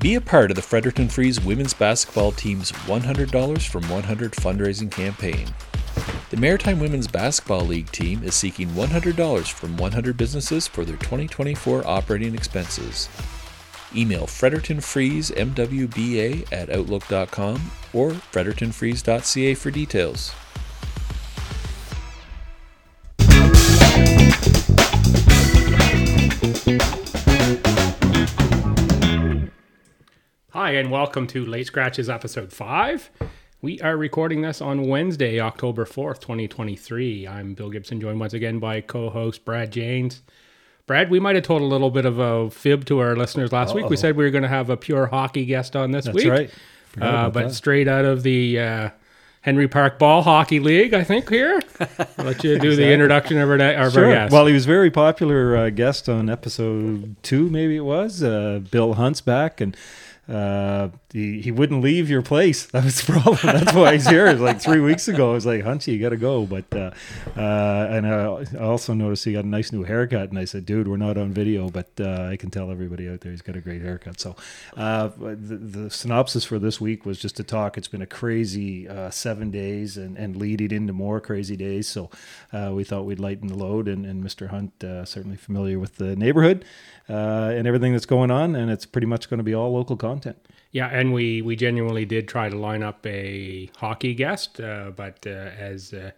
Be a part of the Fredericton Freeze women's basketball team's $100 from 100 fundraising campaign. The Maritime Women's Basketball League team is seeking $100 from 100 businesses for their 2024 operating expenses. Email frederictonfreezemwba at outlook.com or frederictonfreeze.ca for details. And welcome to Late Scratches episode 5. We are recording this on Wednesday, October 4th, 2023. I'm Bill Gibson, joined once again by co host Brad Janes. Brad, we might have told a little bit of a fib to our listeners last week. We said we were going to have a pure hockey guest on this That's week. right. Uh, but that. straight out of the uh, Henry Park Ball Hockey League, I think, here. I'll let you do the introduction of our, of our Sure. guest. Well, he was a very popular uh, guest on episode two, maybe it was. Uh, Bill Hunt's back, and uh, he, he wouldn't leave your place. That was the problem. That's why he's here. Like three weeks ago. I was like, Hunchy, you got to go. But uh, uh, and I I also noticed he got a nice new haircut, and I said, dude, we're not on video, but uh, I can tell everybody out there he's got a great haircut. So uh, the, the synopsis for this week was just to talk. It's been a crazy uh, seven days, and, and leading into more crazy days. So uh, we thought we'd lighten the load, and, and Mr. Hunt uh, certainly familiar with the neighborhood uh, and everything that's going on, and it's pretty much going to be all local content. Yeah, and we we genuinely did try to line up a hockey guest, uh, but uh, as uh,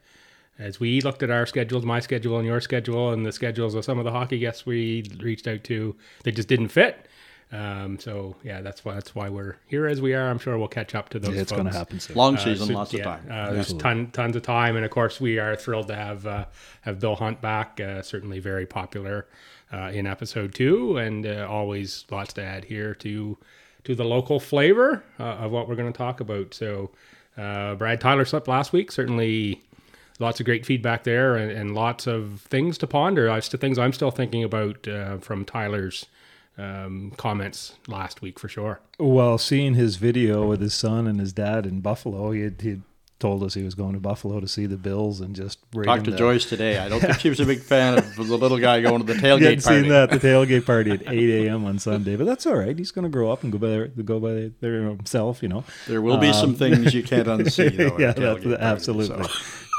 as we looked at our schedules, my schedule and your schedule, and the schedules of some of the hockey guests we reached out to, they just didn't fit. Um, so yeah, that's why that's why we're here as we are. I'm sure we'll catch up to those. it's going to happen soon. Long Uh, season, so, lots yeah, of time. Uh, there's ton, tons of time, and of course, we are thrilled to have uh, have Bill Hunt back. Uh, certainly, very popular uh, in episode two, and uh, always lots to add here to to the local flavor uh, of what we're going to talk about. So, uh, Brad Tyler Slip last week. Certainly, lots of great feedback there, and, and lots of things to ponder. I still things I'm still thinking about uh, from Tyler's. Um, comments last week for sure. Well, seeing his video with his son and his dad in Buffalo, he he told us he was going to Buffalo to see the Bills and just Talked to the- Joyce today. I don't think she was a big fan of the little guy going to the tailgate hadn't party. seen that at the tailgate party at 8 a.m. on Sunday, but that's all right. He's going to grow up and go by there, go by there himself, you know. There will be some things you can't unsee. Though, Um, yeah, a that's, party, absolutely. so.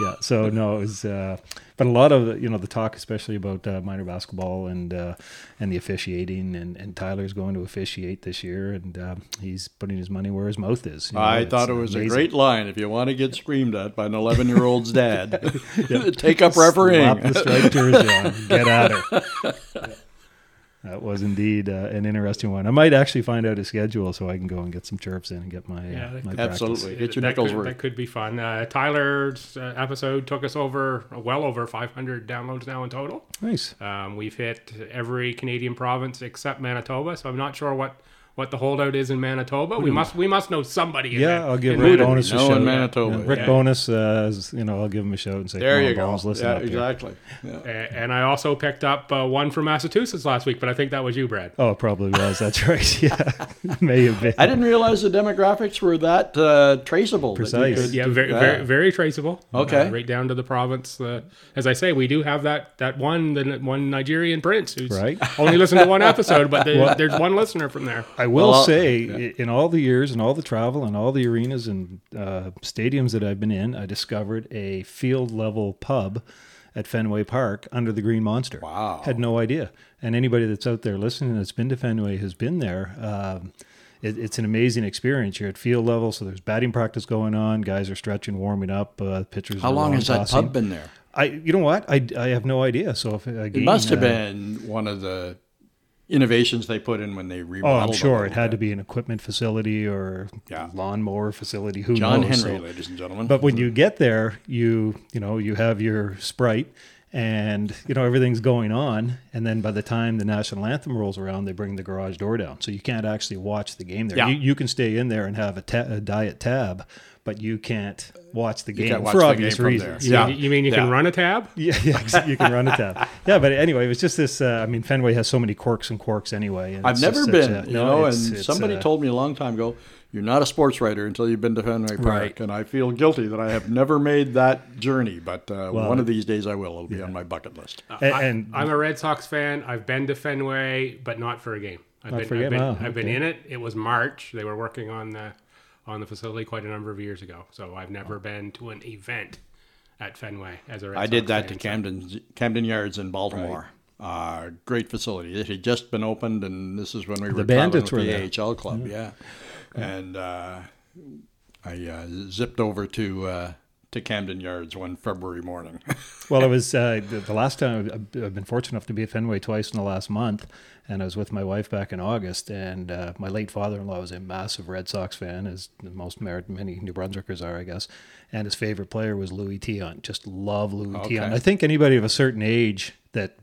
Yeah. So no, it was, uh, but a lot of you know the talk, especially about uh, minor basketball and uh, and the officiating, and, and Tyler's going to officiate this year, and uh, he's putting his money where his mouth is. you know, I thought it was amazing. a great line. If you want to get screamed at by an 11 year old's dad, take up refereeing. Slap the on. Get at her. That was indeed uh, an interesting one. I might actually find out his schedule so I can go and get some chirps in and get my, Yeah, uh, that- my practice. Absolutely. Get your that nickels could, worth. that could be fun. Uh, Tyler's uh, episode took us over well over 500 downloads now in total. Nice. Um, we've hit every Canadian province except Manitoba, so I'm not sure what, what the holdout is in Manitoba. We must we must know somebody. In Yeah, Man- I'll give in Rick Manitoba. Bonus a No, shout. in Manitoba. Yeah, Rick Yeah. Bonus, uh, is- you know, I'll give him a shout and say, There Come you go. Bones, listen yeah, up here. exactly. Yeah. A- And I also picked up uh, one from Massachusetts last week, but I think that was you, Brad. Oh, it probably was. That's right. Yeah, may have been. I didn't realize the demographics were that uh, traceable. that Precise. could- Yeah, very, Yeah. very, very traceable. Okay. Uh, right down to the province. Uh, as I say, we do have that that one the one Nigerian prince who's Right. only listened to one episode, but there- there's one listener from there. I will Well, say, i in all the years and all the travel and all the arenas and uh, stadiums that I've been in, I discovered a field level pub at Fenway Park under the Green Monster. Wow. Had no idea. And anybody that's out there listening that's been to Fenway has been there. Um, it, it's an amazing experience. You're at field level, so there's batting practice going on. Guys are stretching, warming up. Uh, pitchers. How long has that pub been there? I, you know what? I, I have no idea. So if again, It must have uh, been one of the innovations they put in when they remodeled. Oh, I'm sure it had to be an equipment facility or Yeah. lawnmower facility. Who John knows? Henry, So- ladies and gentlemen. but when you get there, you you know you have your sprite, and you know everything's going on, and then by the time the national anthem rolls around, they bring the garage door down, so you can't actually watch the game there. Yeah. You, you can stay in there and have a, ta- a diet tab, but you can't watch the game watch for the obvious game reasons. there. You, Yeah. mean, you mean you can run a tab? Yeah, yeah, you can run a tab. Yeah, but anyway, it was just this. Uh, I mean, Fenway has so many quirks and quirks anyway. And I've never been, a- you no, know, it's- and it's, somebody uh, told me a long time ago, you're not a sports writer until you've been to Fenway Park. Right. And I feel guilty that I have never made that journey, but uh, Well, one of these days I will. It'll be on my bucket list. a- I, and I'm a Red Sox fan. I've been to Fenway, but not for a game. I've been, forget- I've been, wow, I've been in it. It was March. They were working on the on the facility quite a number of years ago. So I've never been to an event at Fenway as a Red I did that fan, to so- Camden Camden Yards in Baltimore. Uh, great facility. It had just been opened, and this is when we were Bandits traveling were with there. the AHL club. Yeah, and uh, I uh, zipped over to uh, to Camden Yards one February morning. Well, it was uh, the, the last time I've I've been fortunate enough to be at Fenway twice in the last month, and I was with my wife back in August. And uh, my late father-in-law was a massive Red Sox fan, as most many New Brunswickers are, I guess. And his favorite player was Luis Tiant. Just love Louis Okay. Tiant. I think anybody of a certain age that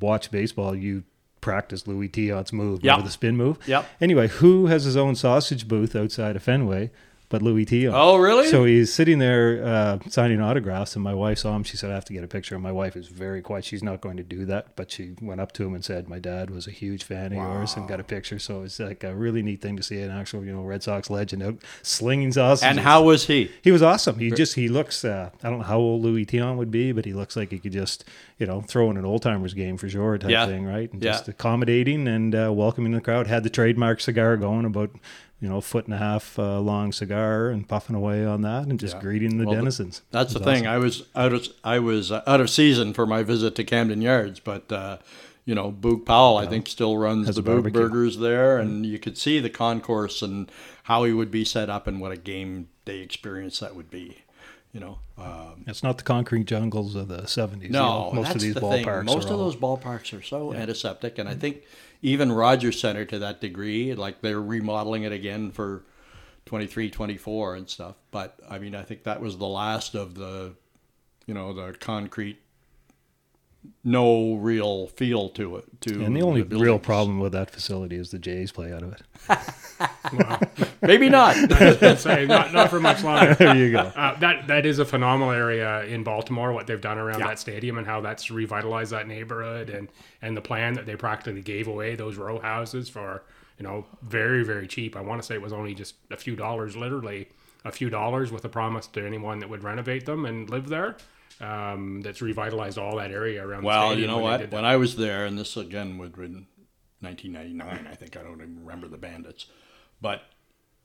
watch baseball, you practice Luis Tiant's move, Yep. the spin move. Yep. Anyway, who has his own sausage booth outside of Fenway? But Luis Tiant. Oh, really? So he's sitting there uh, signing autographs, and my wife saw him. She said, "I have to get a picture." And my wife is very quiet; she's not going to do that. But she went up to him and said, "My dad was a huge fan of yours," and got a picture. So it's like a really neat thing to see an actual, you know, Red Sox legend out slinging sausages. and how was he? he was awesome. He just he looks. Uh, I don't know how old Luis Tiant would be, but he looks like he could just, you know, throw in an old timers game for sure type Yeah. thing, right? And Yeah. just accommodating and uh, welcoming the crowd. Had the trademark cigar going about. You know, foot and a half uh, long cigar and puffing away on that, and just Yeah. greeting the Well, denizens. That's the was thing. I was out of I was uh, out of season for my visit to Camden Yards, but uh, you know, Boog Powell, I think, still runs Has the Boog. Burgers there, and you could see the concourse and how he would be set up and what a game day experience that would be. You know, um, It's not the concrete jungles of the 70s. you no, know, most that's of these the ballparks thing. Most are of all- those ballparks are so antiseptic, and I think even Rogers Center to that degree, like they're remodeling it again for 23, 24 and stuff. But I mean, I think that was the last of the, you know, the concrete, no real feel to it. To And the only the real problem with that facility is the Jays play out of it. maybe not. Say, not, not for much longer. There you go. Uh, that that is a phenomenal area in Baltimore. What they've done around Yeah. that stadium and how that's revitalized that neighborhood, and and the plan that they practically gave away those row houses for you know very very cheap. I want to say it was only just a few dollars, literally a few dollars, with a promise to anyone that would renovate them and live there. Um, that's revitalized all that area around. the well, stadium you know when what? When I was there, and this again would in 1999, I think I don't even remember the Bandits, but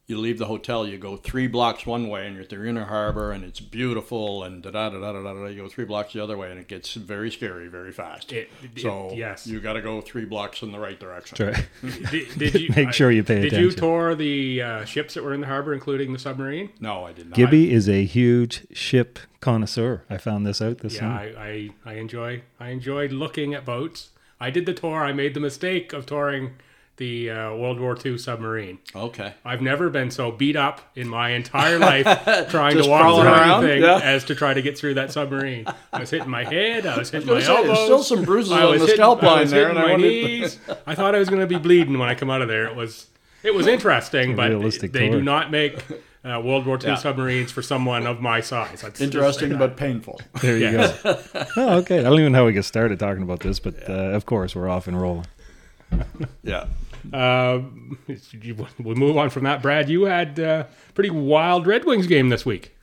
you leave the hotel, you go three blocks one way, and you're at the Inner Harbor, and it's beautiful, and da da da da da da. da. You go three blocks the other way, and it gets very scary very fast. It- it- so yes. you got to go three blocks in the right direction. Try. did, did you Make sure you pay Did you tour the uh, ships that were in the harbor, including the submarine? No, I did not. Gibby is a huge ship connoisseur. I found this out this Yeah, summer. I, I, I enjoy I enjoyed looking at boats. I did the tour. I made the mistake of touring the uh, World War II submarine. Okay. I've never been so beat up in my entire life trying to walk through around? anything Yeah. as to try to get through that submarine. I was hitting my head. I was hitting gonna my say, there's elbows. still some bruises I on was the hitting- scalp line there, hitting and I my knees. I thought I was going to be bleeding when I come out of there. It was it was interesting, but realistic they tour. do not make uh, World War II Yeah. submarines for someone of my size. Let's Interesting, but painful. There you Yes. go. oh, okay. I don't even know how we get started talking about this, but uh, of course we're off and rolling. Yeah. Uh, we'll move on from that. Brad, you had uh, pretty wild Red Wings game this week.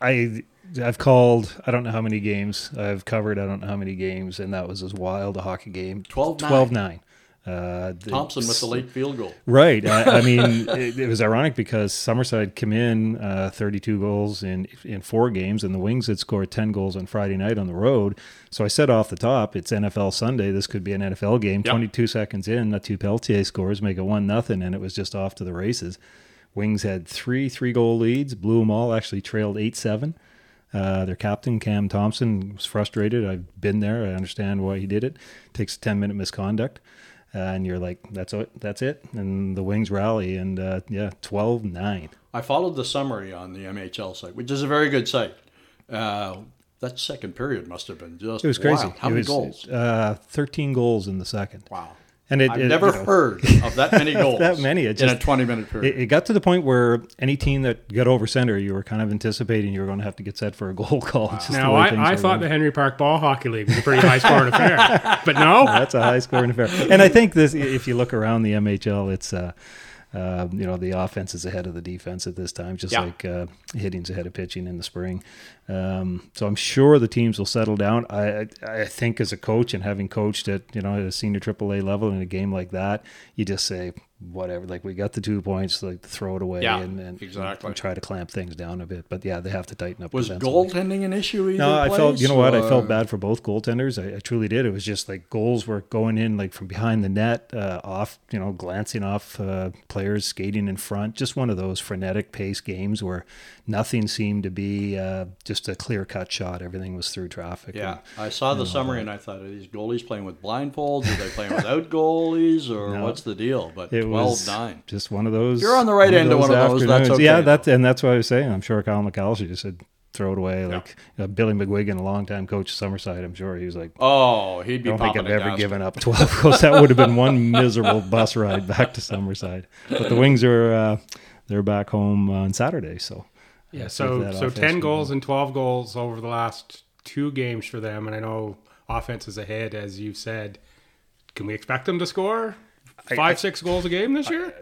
I I've called I don't know how many games I've covered. I don't know how many games, and that was as wild a hockey game. 12-9. 12-9. Uh, the- Thompson with the late field goal. Right. I, I mean, it, it was ironic because Summerside came in uh, 32 goals in in four games, and the Wings had scored 10 goals on Friday night on the road. So I said off the top, it's NFL Sunday. This could be an NFL game. Yep. 22 seconds in, the two Peltier scores make it one nothing, and it was just off to the races. Wings had three three goal leads, blew them all. Actually trailed eight seven. Uh, their captain Cam Thompson was frustrated. I've been there. I understand why he did it. Takes a 10 minute misconduct. Uh, and you're like, that's it, that's it. And the Wings rally, and uh, yeah, 12 9. I followed the summary on the MHL site, which is a very good site. Uh, that second period must have been just It was crazy. wild. How it many was, goals? Uh, 13 goals in the second. Wow. And it, I've it- never you know, heard of that many goals. That many, it in a 20 minute period. It, it got to the point where any team that got over center, you were kind of anticipating you were going to have to get set for a goal call. It's just the Now, I, I thought going. the Henry Park Ball Hockey League was a pretty high scoring affair, but no. that's a high scoring affair. And I think this, if you look around the MHL, it's uh, uh, you know the offense is ahead of the defense at this time, just Yeah. like uh, hitting's ahead of pitching in the spring. Um, so I'm sure the teams will settle down. I, I think as a coach and having coached at you know at a senior AAA level in a game like that, you just say whatever. Like we got the two points, like throw it away Yeah, and, and, exactly. and try to clamp things down a bit. But yeah, they have to tighten up. Was defensively. goaltending an issue? Either No, I felt you know what I felt bad for both goaltenders. I, I truly did. It was just like goals were going in like from behind the net, uh, off you know, glancing off uh, players skating in front. Just one of those frenetic pace games where nothing seemed to be uh, just a clear cut shot. Everything was through traffic. Yeah, And I saw the summary and I thought, are these goalies playing with blindfolds? Are they playing without goalies, or No. what's the deal? But it 12 was 9. just one of those. You're on the right end of one of those, okay, Yeah, that and that's what I was saying. I'm sure Kyle McAllister just said throw it away. Like uh, Billy McGuigan, a longtime coach of Summerside, I'm sure he was like, Oh, he'd be I don't think I've ever given up 12 goals. That would have been one miserable bus ride back to Summerside. But the Wings are uh, they're back home on Saturday, so Yeah, Let's see if so so ten goals go. and twelve goals over the last two games for them, and I know offense is ahead, as you said. Can we expect them to score five, six goals a game this year?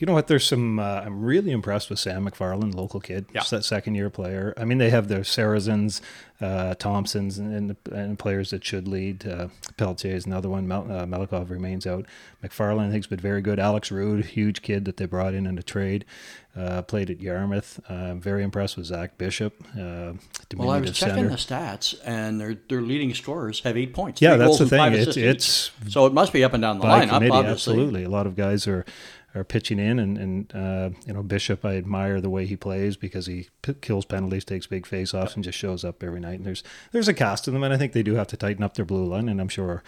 You know what? There's some. Uh, I'm really impressed with Sam McFarland, local kid, Yeah. se- second year player. I mean, they have their Saracens, uh, Thompsons, and, and, and players that should lead. Uh, Pelletier is another one. Mel, uh, Melikov remains out. McFarland, I think, has been very good. Alex Rude, huge kid that they brought in in a trade, uh, played at Yarmouth. Uh, very impressed with Zach Bishop. Uh, Well, I was checking center. the stats, and their their leading scorers have eight points. Yeah, that's the thing. It's it's so it must be up and down the by lineup. obviously, absolutely. A lot of guys are are pitching in, and and uh, you know Bishop. I admire the way he plays because he p- kills penalties, takes big face-offs, and just shows up every night. And there's there's a cast of them, and I think they do have to tighten up their blue line. And I'm sure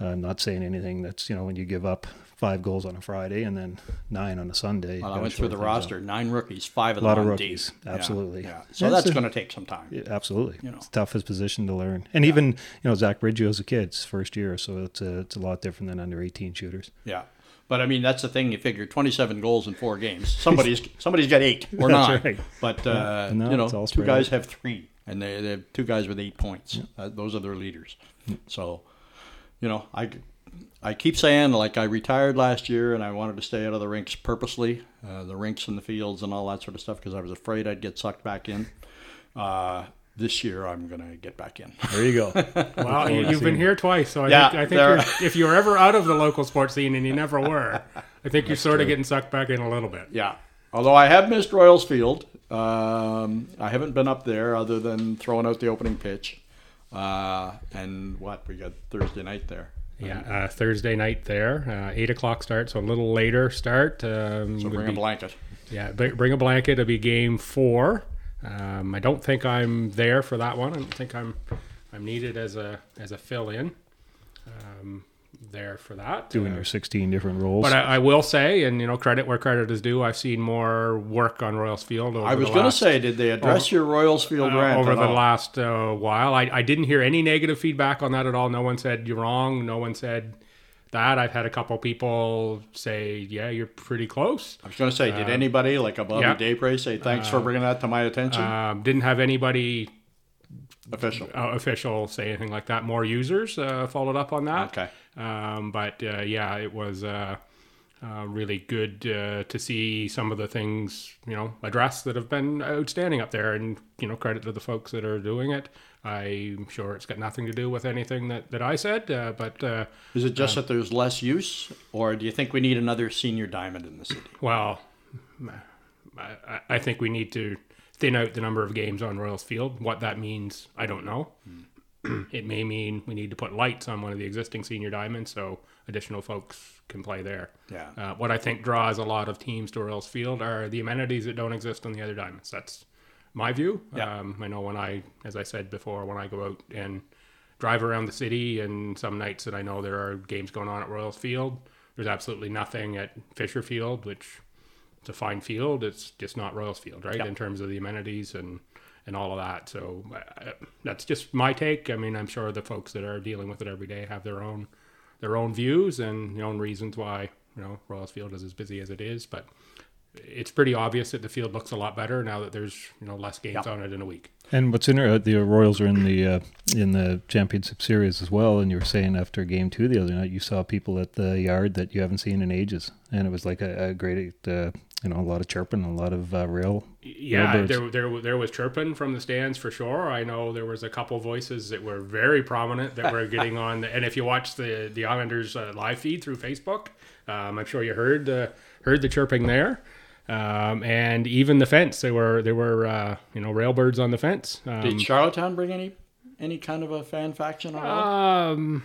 uh, I'm not saying anything that's you know when you give up five goals on a Friday and then nine on a Sunday. Well, I went through the things up. roster. Nine rookies, five of A lot them of rookies. Absolutely. Yeah, So That's that's going to take some time. Yeah, absolutely. You know. It's tough position to learn. And even, you know, Zach Bridgio's a kid, it's first year, so it's a, it's a lot different than under 18 shooters. Yeah. But I mean, that's the thing. You figure twenty-seven goals in four games. Somebody's somebody's got eight or nine. right. But uh, you know, two guys out. have three, and they, they have two guys with eight points. Uh, those are their leaders. So, you know, I I keep saying like I retired last year, and I wanted to stay out of the rinks purposely, uh, the rinks and the fields and all that sort of stuff, because I was afraid I'd get sucked back in. This year, I'm gonna get back in. There you go. Well, you, you've been here twice, so I Yeah, think, I think you're, if you're ever out of the local sports scene, and you never were, I think you're sort of getting sucked back in a little bit. Yeah. Although I have missed Royals Field, um, I haven't been up there other than throwing out the opening pitch. Uh, and what we got Thursday night there. Yeah, uh, Thursday night there, uh, eight o'clock start, so a little later start. Um, So would bring a blanket. Yeah, bring, bring a blanket. It'll be game four. Um, I don't think I'm there for that one. I don't think I'm I'm needed as a as a fill in um, there for that. Doing Uh, your 16 different roles. but I, I will say, and you know, credit where credit is due. I've seen more work on Royals Field. Over I was the going to last- say, did they address your Royals Field uh, rant over the all? last uh, while. I, I didn't hear any negative feedback on that at all. No one said you're wrong. No one said that. I've had a couple people say, "Yeah, you're pretty close." I was going to say, did anybody like a Bobby yeah. Daypre say thanks for bringing that to my attention? Um, didn't have anybody Official. uh, official say anything like that. More users uh, followed up on that. Okay. Um, but uh, yeah, it was uh, uh, really good uh, to see some of the things you know addressed that have been outstanding up there, and you know credit to the folks that are doing it. I'm sure it's got nothing to do with anything that, that I said, uh, but uh, Is it just that there's less use, or do you think we need another senior diamond in the city? well, I, I- I think we need to thin out the number of games on Royals Field. What that means, I don't know. it may mean we need to put lights on one of the existing senior diamonds so additional folks can play there. Yeah. Uh, what I think draws a lot of teams to Royals Field are the amenities that don't exist on the other diamonds. That's my view. Yeah. Um, I know when I, as I said before, when I go out and drive around the city, and some nights that I know there are games going on at Royals Field, there's absolutely nothing at Fisher Field, which it's a fine field. It's just not Royals Field, right? Yeah. In terms of the amenities and and all of that. So uh, that's just my take. I mean, I'm sure the folks that are dealing with it every day have their own their own views and their own reasons why you know Royals Field is as busy as it is. But it's pretty obvious that the field looks a lot better now that there's you know less games on it in a week. And what's in uh, the Royals are in the uh, in the championship series as well. And you were saying after game two the other night, you saw people at the yard that you haven't seen in ages, and it was like a, a great, uh, you know, a lot of chirping, a lot of uh, real. Yeah, there, there there was chirping from the stands for sure. I know there was a couple voices that were very prominent that were getting on. The, and if you watch the the Islanders uh, live feed through Facebook, um, I'm sure you heard the heard the chirping there. Um, and even the fence, there were there were uh, you know railbirds on the fence. Um, Did Charlottetown bring any any kind of a fan faction at all? Um,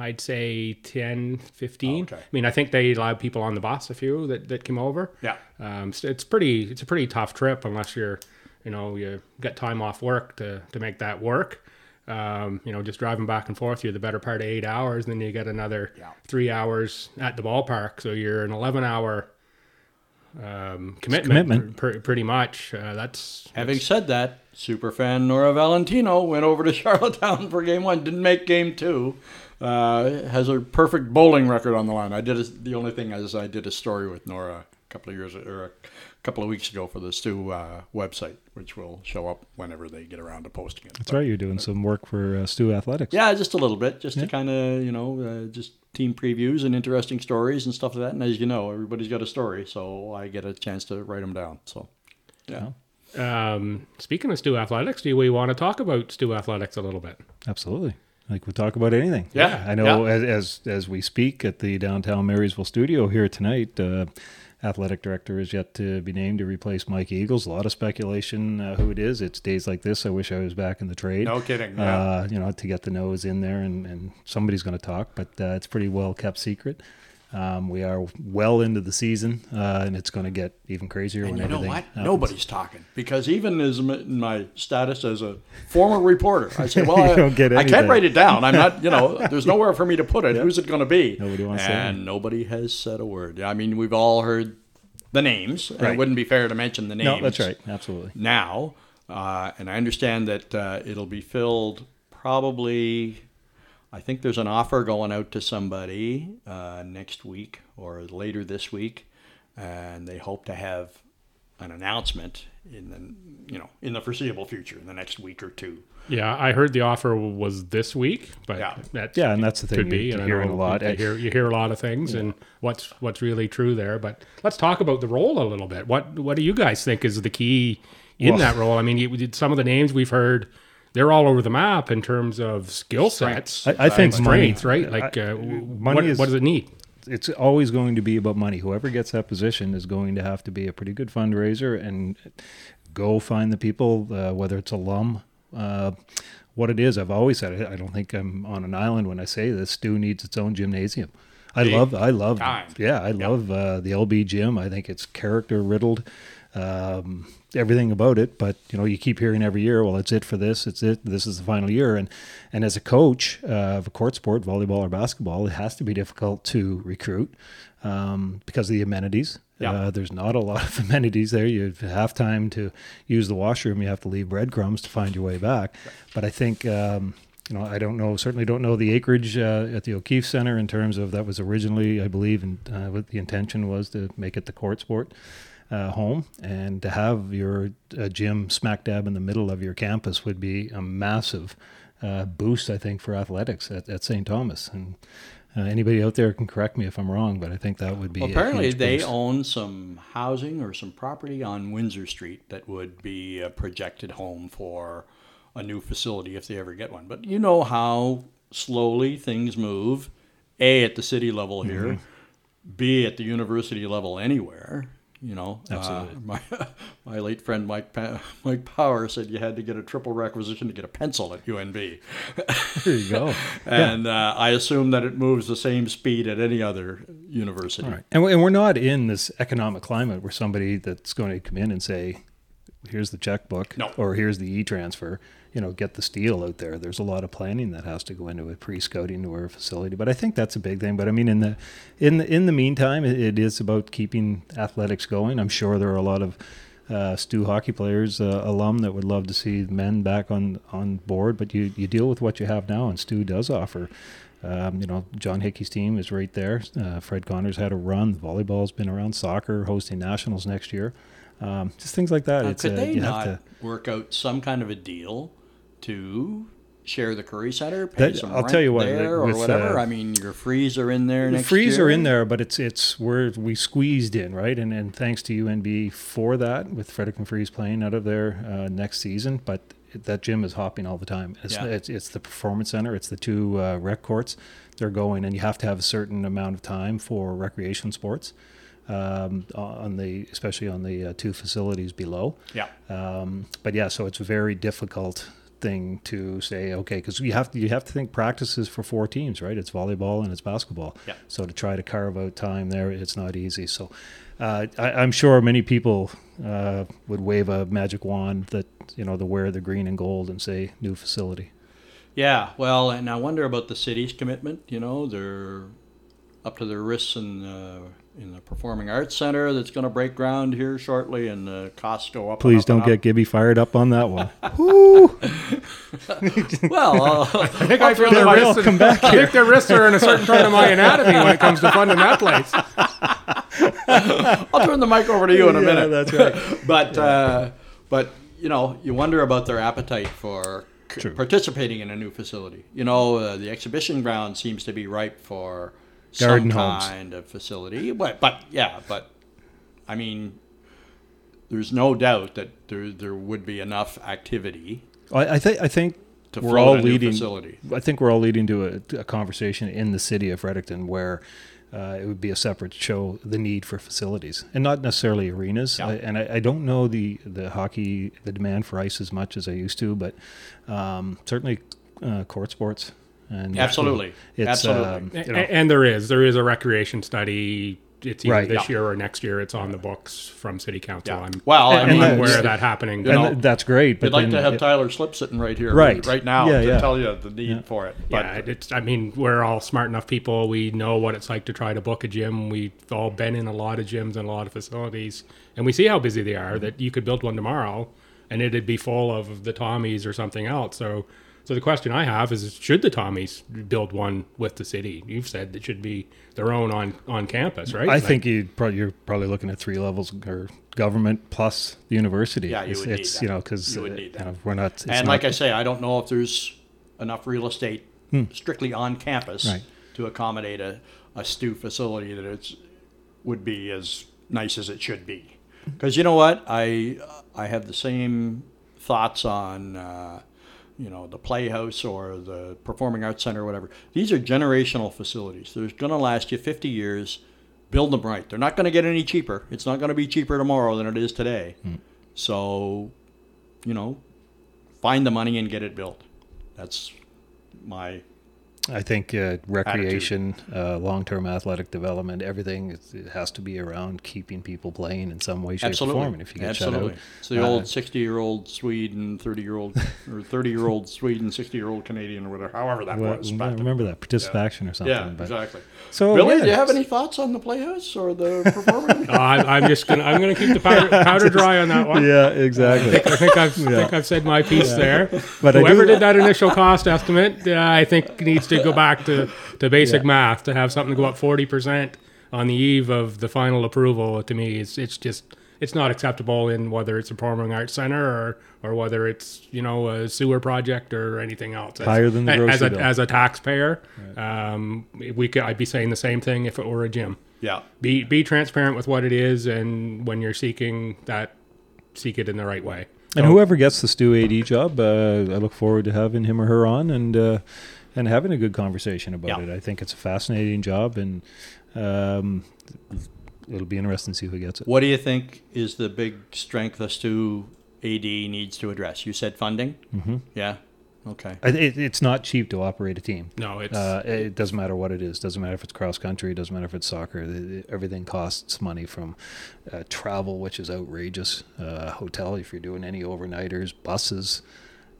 I'd say 10, 15. Okay. I mean, I think they allowed people on the bus, a few that, that came over. Yeah. Um, so it's pretty, it's a pretty tough trip unless you're, you know, you got time off work to, to make that work. Um, you know, just driving back and forth, you're the better part of eight hours, and then you get another Yeah. three hours at the ballpark. So you're an 11 hour um, commitment, commitment. pr- pretty much. Uh, that's Having said that, superfan Nora Valentino went over to Charlottetown for game one. Didn't make game two. Uh, has a perfect bowling record on the line. I did a, the only thing is I did a story with Nora a couple of years or a couple of weeks ago for the STU uh, website, which will show up whenever they get around to posting it. That's right. You're doing some work for uh, STU Athletics. Yeah, just a little bit, just to kind of you know, uh, just team previews and interesting stories and stuff like that. And as you know, everybody's got a story, so I get a chance to write them down. So, yeah. um, speaking of STU Athletics, do we want to talk about STU Athletics a little bit? Absolutely. Like we'll talk about anything. Yeah, I know as, as as we speak at the downtown Marysville studio here tonight, uh, athletic director is yet to be named to replace Mike Eagles. A lot of speculation uh, who it is. It's days like this. I wish I was back in the trade. No kidding. Yeah. Uh, you know, to get the nose in there and, and somebody's going to talk, but uh, it's pretty well kept secret. Um, we are well into the season, uh, and it's going to get even crazier And when you know what? happens. Nobody's talking because even as in my status as a former reporter, I say, "Well, I, I can't write it down. I'm not, you know, there's nowhere for me to put it. Who's it going to be?" Nobody wants to and nobody has said a word. I mean, we've all heard the names. and It wouldn't be fair to mention the names. No, that's right. Absolutely. Now, uh, and I understand that uh, it'll be filled probably. I think there's an offer going out to somebody uh, next week or later this week, and they hope to have an announcement in the you know in the foreseeable future, in the next week or two. Yeah, I heard the offer was this week, but Yeah. that Yeah, and that's the thing. could be. You're and I hearing a lot. You hear, you hear a lot of things, and what's what's really true there. But let's talk about the role a little bit. What what do you guys think is the key in Well- that role? I mean, you, some of the names we've heard. They're all over the map in terms of skill sets. I- I think and money- right? Like, uh, money what, is- what does it need? it's always going to be about money. Whoever gets that position is going to have to be a pretty good fundraiser and go find the people, uh, whether it's alum. Uh, what it is, I've always said. I don't think I'm on an island when I say this. STU needs its own gymnasium. I Big love, I love, time. yeah, I love uh, the LB gym. I think it's character riddled, um, everything about it. But you know, you keep hearing every year, well, it's it for this. It's it. This is the final year. And and as a coach uh, of a court sport, volleyball or basketball, it has to be difficult to recruit um, because of the amenities. Yeah. Uh, there's not a lot of amenities there. You have time to use the washroom. You have to leave breadcrumbs to find your way back. But I think. Um, you know, I don't know. Certainly, don't know the acreage uh, at the O'Keefe Center in terms of that was originally, I believe, and uh, what the intention was to make it the court sport uh, home, and to have your uh, gym smack dab in the middle of your campus would be a massive uh, boost, I think, for athletics at, at St. Thomas. And uh, anybody out there can correct me if I'm wrong, but I think that would be Well, apparently, they boost. own some housing or some property on Windsor Street that would be a projected home for a new facility if they ever get one. But you know how slowly things move. A at the city level here, Mm-hmm. B at the university level anywhere. You know, Absolutely. Uh, my my late friend Mike pa- Mike Power said you had to get a triple requisition to get a pencil at UNB. There you go. And uh, I assume that it moves the same speed at any other university. Right. And, and we're not in this economic climate where somebody that's going to come in and say, here's the checkbook No. or here's the e-transfer, you know, get the steel out there. There's a lot of planning that has to go into a pre-scouting to a facility. But I think that's a big thing. But I mean, in the, in the, in the meantime, it, it is about keeping athletics going. I'm sure there are a lot of uh, STU hockey players, uh, alum that would love to see men back on, on board, but you, you deal with what you have now and STU does offer Um, you know, John Hickey's team is right there. Uh, Fred Connors had a run. Volleyball's been around. Soccer hosting nationals next year. Um, just things like that. Could uh, they not to. work out some kind of a deal to share the Currie Center, pay That- some I'll tell you what, there with, or whatever? uh, I mean, your Freeze are in there The Freeze year. are in there, but it's it's where we squeezed in, right? And and thanks to UNB for that, with Fredericton Freeze playing out of there uh, next season. But that gym is hopping all the time. It's Yeah. it's, it's the performance center. It's the two uh, rec courts. They're going, and you have to have a certain amount of time for recreation sports. Um, on the especially on the uh, two facilities below. Yeah. Um, but yeah, so it's a very difficult thing to say, okay, because you have to you have to think practices for four teams, right? It's volleyball and it's basketball. Yeah. So to try to carve out time there, it's not easy. So uh, I, I'm sure many people uh, would wave a magic wand that you know, the wear the green and gold and say new facility. Yeah, well, and I wonder about the city's commitment. You know, they're up to their wrists in uh, in the Performing Arts Center that's going to break ground here shortly, and the costs go up. and Please up don't get Gibby fired up on that one. well. Uh, I think I feel their They're real. wrists. Come back I think their wrists are in a certain part of my anatomy when it comes to funding that place. I'll turn the mic over to you in a Yeah, minute. that's right. but uh, but you know, you wonder about their appetite for c- True. participating in a new facility. You know, uh, the exhibition ground seems to be ripe for Garden some homes. kind of facility. But but yeah, but I mean, there's no doubt that there there would be enough activity I, I think I think to we're all leading. facility. I think we're all leading to a, a conversation in the city of Fredericton where uh, it would be a separate show the need for facilities and not necessarily arenas. Yeah. I, and I, I don't know the the hockey the demand for ice as much as I used to, but um, certainly uh, court sports. And Absolutely. it's, Absolutely. um, you know, and there is there is a recreation study. It's either Right. this Yeah. year or next year. It's on the books from City Council. Yeah. I'm Well, I I'm And mean, that's- aware of that happening. You know, that's great. But We'd like to have it- Tyler Slip sitting right here, Right. right now, Yeah, to yeah. tell you the need Yeah. for it. But yeah, it's. I mean, we're all smart enough people. We know what it's like to try to book a gym. We've all been in a lot of gyms and a lot of facilities, and we see how busy they are. That you could build one tomorrow, and it'd be full of the Tommies or something else. So, so the question I have is: Should the Tommies build one with the city? You've said it should be their own on on campus, right? I Like, think you probably you're probably looking at three levels or government plus the university. Yeah, you it's, would need it's that. you know because You would need that. we're not. And not- like I say, I don't know if there's enough real estate strictly on campus Hmm. Right. to accommodate a, a STU facility that it's would be as nice as it should be. Because you know what, I I have the same thoughts on uh, you know the Playhouse or the Performing Arts Center or whatever. These are generational facilities. They're going to last you 50 years. Build them right. They're not going to get any cheaper. It's not going to be cheaper tomorrow than it is today. Hmm. So, you know, find the money and get it built. That's my I think uh, recreation, uh, long-term athletic development, everything is, it has to be around keeping people playing in some way, shape, absolutely. or form. And if you get absolutely. shut out, it's the uh, old sixty-year-old Swede and thirty-year-old or thirty-year-old Swede and sixty-year-old Canadian or whatever, however that well, was. I remember that participation or something. Yeah, but, exactly. So Billy, yeah, do you have any thoughts on the Playhouse or the performance? I'm, I'm just gonna I'm gonna keep the powder, powder dry on that one. Yeah, exactly. I think I've I think I've said my piece there. But I Whoever do- did that initial cost estimate, uh, I think needs to go back to, to basic math to have something go up forty percent on the eve of the final approval. To me, it's it's just it's not acceptable in whether it's a performing arts center or or whether it's you know a sewer project or anything else. As- Higher than the as a bill. as a taxpayer, um, we could I'd be saying the same thing if it were a gym. yeah, Be be transparent with what it is, and when you're seeking that, seek it in the right way. And whoever gets the STU AD job, uh, I look forward to having him or her on and uh, and having a good conversation about Yeah. it. I think it's a fascinating job, and um, it'll be interesting to see who gets it. What do you think is the big strength as to AD needs to address? You said funding. Mm-hmm. Yeah. Okay. It, it's not cheap to operate a team. No, it's Uh, it doesn't matter what it is. Doesn't matter if it's cross country. Doesn't matter if it's soccer. The- the- Everything costs money from uh, travel, which is outrageous. Uh, hotel, if you're doing any overnighters, buses,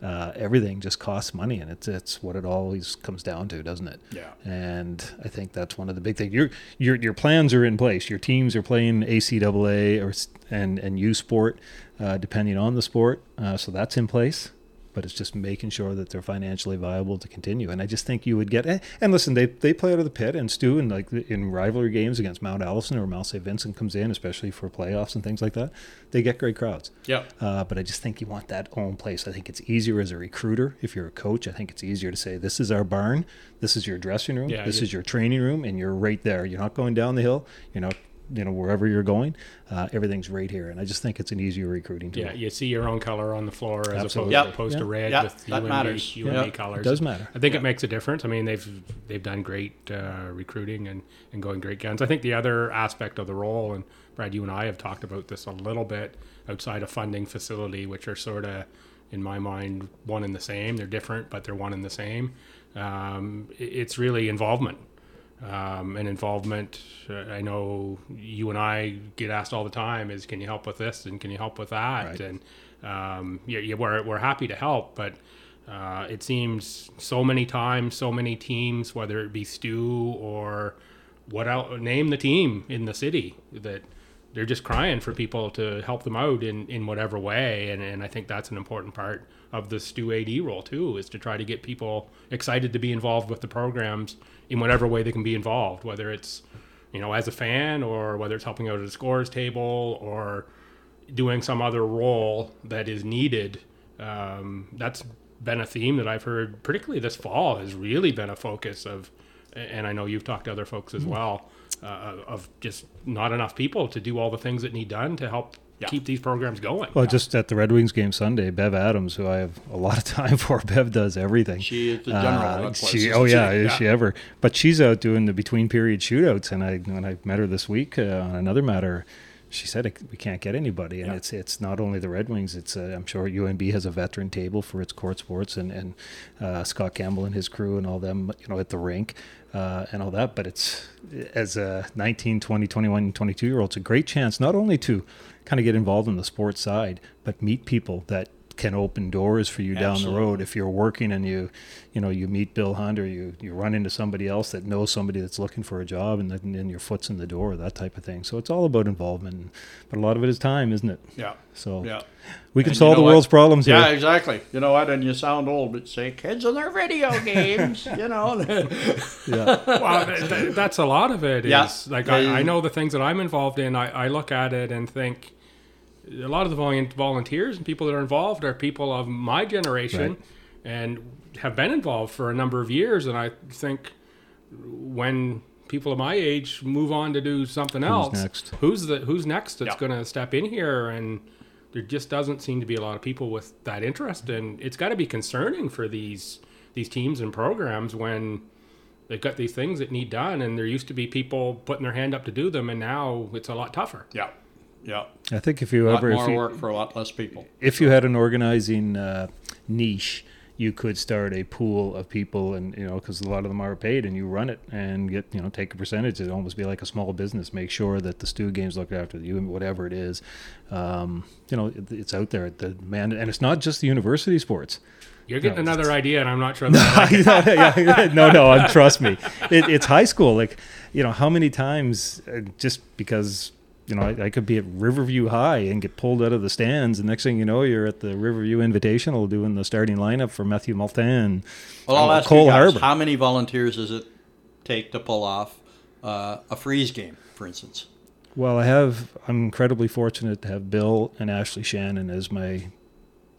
uh, everything just costs money, and it's it's what it always comes down to, doesn't it? Yeah. And I think that's one of the big things. Your your your plans are in place. Your teams are playing ACAA or and and U Sport, uh, depending on the sport. Uh, so that's in place. But it's just making sure that they're financially viable to continue. And I just think you would get and, listen, they they play out of the pit and STU and like in rivalry games against Mount Allison or Mount St. Vincent comes in, especially for playoffs and things like that, they get great crowds. Yeah. Uh, but I just think you want that own place. I think it's easier as a recruiter. If you're a coach, I think it's easier to say, "This is our barn. This is your dressing room. Yeah, this you- is your training room, and you're right there. You're not going down the hill. You're not, you know, wherever you're going. Uh, everything's right here." And I just think it's an easier recruiting tool. Yeah, you see your own color on the floor as Absolutely. opposed, Yep. opposed to red Yeah, with that UNB, matters. UNB Yeah. colors. It does matter. I think it makes a difference. I mean, they've they've done great uh, recruiting and, and going great guns. I think the other aspect of the role, and Brad, you and I have talked about this a little bit outside of funding facility, which are sort of, in my mind, one and the same. They're different, but they're one and the same. Um, it's really involvement. Um, and involvement, uh, I know you and I get asked all the time is, can you help with this and can you help with that? Right. And um, yeah, yeah, we're, we're happy to help, but uh, it seems so many times, so many teams, whether it be STU or what else, name the team in the city that they're just crying for people to help them out in, in whatever way. And, and I think that's an important part of the STU AD role too, is to try to get people excited to be involved with the programs in whatever way they can be involved, whether it's, you know, as a fan or whether it's helping out at a scores table or doing some other role that is needed. Um, that's been a theme that I've heard, particularly this fall, has really been a focus of, and I know you've talked to other folks as well, uh, of just not enough people to do all the things that need done to help keep these programs going. Well, just at the Red Wings game Sunday, Bev Adams, who I have a lot of time for, Bev does everything. She is the general Uh, she, oh isn't yeah, she? is she ever? But she's out doing the between period shootouts, and I when I met her this week uh, on another matter, she said we can't get anybody, and Yeah. it's it's not only the Red Wings. It's uh, I'm sure UNB has a veteran table for its court sports, and and uh, Scott Campbell and his crew and all them, you know, at the rink. Uh, and all that, but it's as a 19, 20, 21, 22 year old, it's a great chance not only to kind of get involved in the sports side, but meet people that can open doors for you down the road if you're working and you you know you meet bill hunt or you you run into somebody else that knows somebody that's looking for a job and then and your foot's in the door that type of thing so it's all about involvement but a lot of it is time isn't it Yeah. so Yeah. we can And you solve the know what? world's problems Yeah, here exactly. You know what? And you sound old, but say kids and their video games. you know. yeah well, th- th- that's a lot of it. Is Yeah. like Yeah, yeah. I, I know the things that I'm involved in. I, I look at it and think a lot of the volunteers and people that are involved are people of my generation Right. and have been involved for a number of years. And I think when people of my age move on to do something else, next? who's the who's next that's Yeah. going to step in here and there just doesn't seem to be a lot of people with that interest and it's got to be concerning for these these teams and programs when they've got these things that need done and there used to be people putting their hand up to do them and now it's a lot tougher yeah. Yeah. i think if you A lot ever if more you, work for a lot less people. if you had an organizing uh, niche, you could start a pool of people, and you know, because a lot of them are paid, and you run it and get you know take a percentage. It'd almost be like a small business. Make sure that the STU games look after you, and whatever it is. Um, you know, it, it's out there. The man, and it's not just the university sports. you're getting No, another idea and i'm not sure that I like it. Yeah, no, no, um, trust me. It, it's high school. Like, you know, how many times uh, just because you know I, I could be at Riverview High and get pulled out of the stands, and next thing you know, you're at the Riverview Invitational doing the starting lineup for Matthew Maltin. Well, I'll uh, ask Cole you guys, how many volunteers does it take to pull off uh, a freeze game, for instance? Well, I have. I'm incredibly fortunate to have Bill and Ashley Shannon as my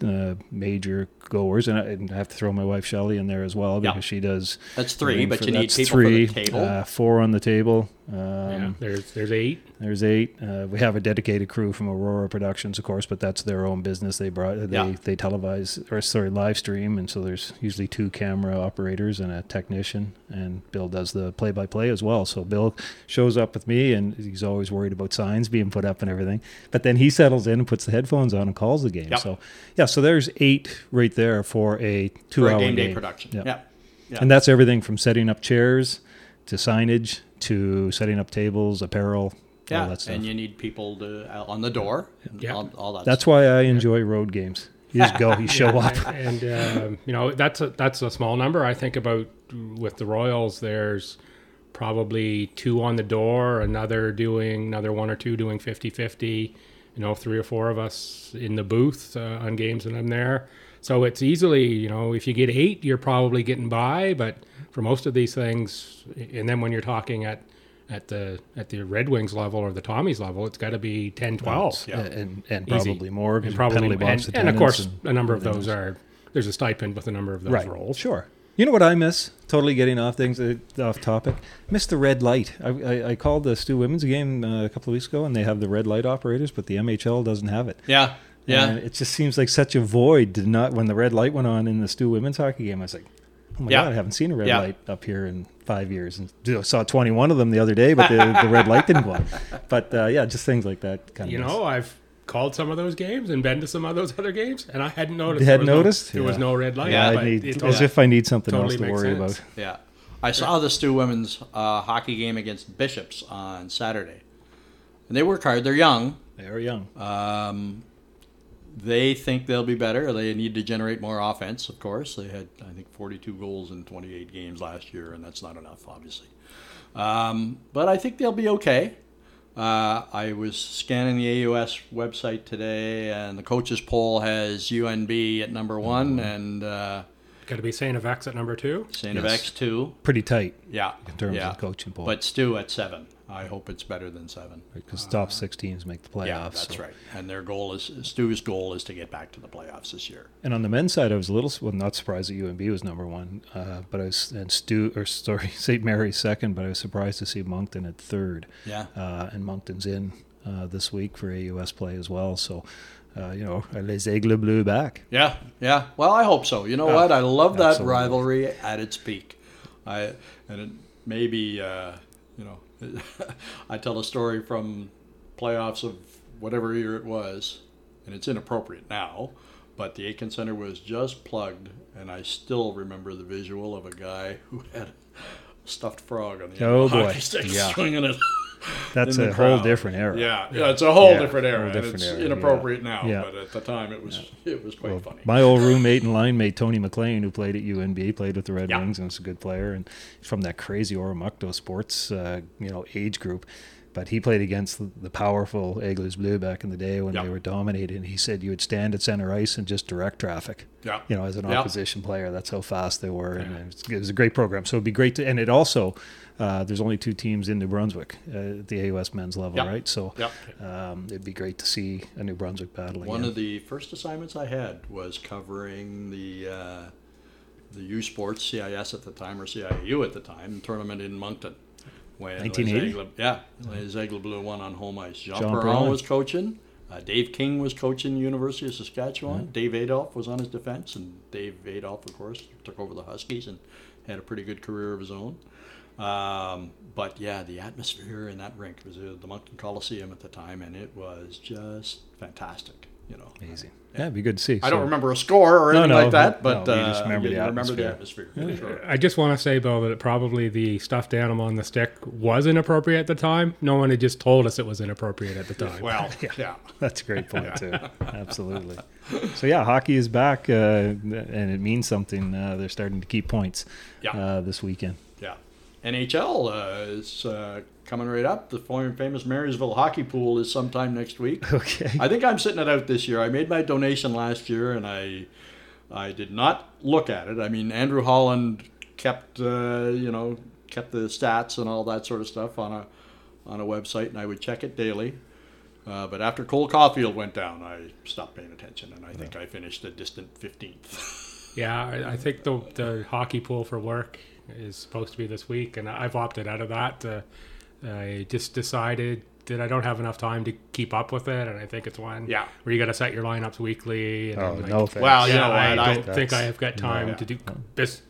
uh, major goers, and I, and I have to throw my wife Shelley in there as well Yeah. because she does. That's three, but for- you need people three, for the table. Uh, four on the table. Um, yeah, there's there's eight There's eight. Uh, we have a dedicated crew from Aurora Productions, of course, but that's their own business. They brought they Yeah. they televise or sorry live stream, and so there's usually two camera operators and a technician, and Bill does the play by play as well. So Bill shows up with me, and he's always worried about signs being put up and everything. But then he settles in and puts the headphones on and calls the game. Yep. So yeah, so there's eight right there for a for two-hour a game day game. production. Yep. Yeah. Yeah. And that's everything from setting up chairs to signage to setting up tables, apparel, yeah. all that stuff. And you need people to uh, on the door. Yeah. All, all that. That's why I enjoy road games. You just go, you show up. and um, you know that's a that's a small number. I think about with the Royals. There's probably two on the door, another doing another one or two doing 50-50. You know, three or four of us in the booth uh, on games when I'm there. So it's easily, you know, if you get eight, you're probably getting by. But for most of these things, and then when you're talking at at the at the Red Wings level or the Tommies level, it's got to be 10, 12. Yeah, and and Easy. probably more. And probably, penalty and, and of course, and a number of those else. are there's a stipend with a number of those right. roles. Sure. You know what I miss? Totally getting off things uh, off topic. Miss the red light. I, I, I called the STU Women's game uh, a couple of weeks ago, and they have the red light operators, but the MHL doesn't have it. Yeah, yeah. And it just seems like such a void. Did not when the red light went on in the STU Women's hockey game. I was like, oh my Yeah. god, I haven't seen a red Yeah. light up here in five years, and know, saw 21 of them the other day, but the, the red light didn't go on. But uh, yeah, just things like that. Kind of You of know, I've called some of those games and been to some of those other games, and I hadn't noticed. There hadn't was no- noticed? there was no red light. Yeah, I need, it as totally- if I need something totally else to worry sense. about. Yeah. I saw the STU women's uh, hockey game against Bishops on Saturday. And they work hard. They're young. They are young. Um, they think they'll be better. They need to generate more offense, of course. They had, I think, 42 goals in 28 games last year, and that's not enough, obviously. Um, but I think they'll be okay. Uh, I was scanning the AUS website today, and the coaches poll has UNB at number one and uh, Got to be Saint FX at number two. St. of Yes. X two. Pretty tight Yeah, in terms yeah. of coaching poll. But STU at seven. I hope it's better than seven. because top six teams make the playoffs. yeah, that's so- right. And their goal is STU's goal is to get back to the playoffs this year. And on the men's side, I was a little well, not surprised that UNB was number one, uh, but I was and STU or sorry St. Mary's second, but I was surprised to see Moncton at third. Yeah. uh, and Moncton's in uh, this week for AUS play as well. So, uh, you know, Les Aigles Bleus back? Yeah, yeah. Well, I hope so. You know Oh, what? I love that absolutely. rivalry at its peak. I and it maybe uh, you know, I tell a story from playoffs of whatever year it was, and it's inappropriate now. But the Aitken Center was just plugged, and I still remember the visual of a guy who had a stuffed frog on the end Oh, of a boy. hockey stick, Yeah. swinging it. That's a the whole crowd. different era. Yeah, yeah, it's a whole Yeah, different era, whole and different it's era, inappropriate now. Yeah. But at the time, it was it was quite Well, funny. My old roommate and line mate Tony McLean, who played at UNB, played with the Red Yeah. Wings and was a good player, and from that crazy Oromocto sports, uh, you know, age group. But he played against the, the powerful Aigles Bleus back in the day when Yeah. they were dominated. And he said you would stand at center ice and just direct traffic. Yeah. You know, as an Yeah. opposition player, that's how fast they were, and it was, it was a great program. So it'd be great to, and it also, uh, there's only two teams in New Brunswick uh, at the AUS men's level, Yeah. right? So Yep. um, it'd be great to see a New Brunswick battle One again. of the first assignments I had was covering the uh, the U Sports CIS at the time or CIU at the time tournament in Moncton. When 1980? Les Aigles- yeah, Les Aigles Bleu won on home ice. Jean, Jean Perron Perron. was coaching. Uh, Dave King was coaching University of Saskatchewan. Dave Adolph was on his defense, and Dave Adolph, of course, took over the Huskies and had a pretty good career of his own. Um, but yeah, the atmosphere in that rink was uh, the Moncton Coliseum at the time, and it was just fantastic. You know, Amazing. Yeah, it'd be good to see. I don't remember a score or anything no, like that, no, but you just uh, remember you the remember the atmosphere. atmosphere. Sure. I just want to say, Bill, that probably the stuffed animal on the stick was inappropriate at the time. No one had just told us it was inappropriate at the time. Well, yeah. That's a great point too. Absolutely. So yeah, hockey is back, uh, and it means something. Uh, they're starting to keep points Yeah. uh, this weekend. Yeah. NHL uh, is uh, coming right up. The former famous Marysville hockey pool is sometime next week. Okay. I think I'm sitting it out this year. I made my donation last year, and I I did not look at it. I mean, Andrew Holland kept uh, you know kept the stats and all that sort of stuff on a on a website, and I would check it daily. Uh, but after Cole Caufield went down, I stopped paying attention, and I think I finished a distant 15th. Yeah, I, I think the the hockey pool for work is supposed to be this week, and I've opted out of that. Uh, I just decided that I don't have enough time to keep up with it, and I think it's one Yeah. where you got to set your lineups weekly. And Oh then, like, no! Thanks. Well, you yeah, know I what, I- don't think I have got time No. to do this.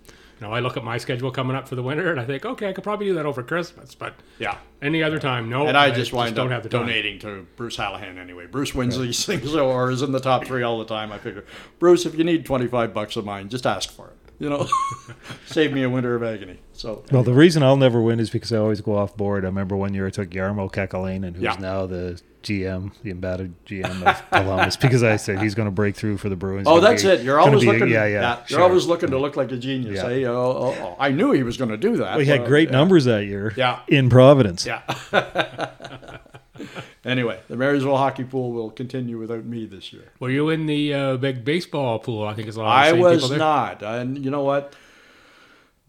You know, I look at my schedule coming up for the winter, and I think, okay, I could probably do that over Christmas, but yeah. any other time, no. And I just wind don't up have the time. donating to Bruce Hallahan anyway. Bruce wins these things or is in the top three all the time. I figure, Bruce, if you need 25 bucks of mine, just ask for it. You know, save me a winter of agony. So, Well, the reason I'll never win is because I always go off board. I remember one year I took Jarmo Kekäläinen, who's Yeah. now the GM, the embattled GM of Columbus, because I said he's going to break through for the Bruins. oh, that's be- it. You're always be a- looking. yeah, yeah. You're sure. always looking to look like a genius. Yeah. Eh? Oh, oh, oh, I knew he was going to do that. Well, he had great yeah. numbers that year. Yeah. in Providence. Yeah. Anyway, the Marysville hockey pool will continue without me this year. Were you in the uh, big baseball pool? I think it's a lot. Of the I same people was not, and you know what?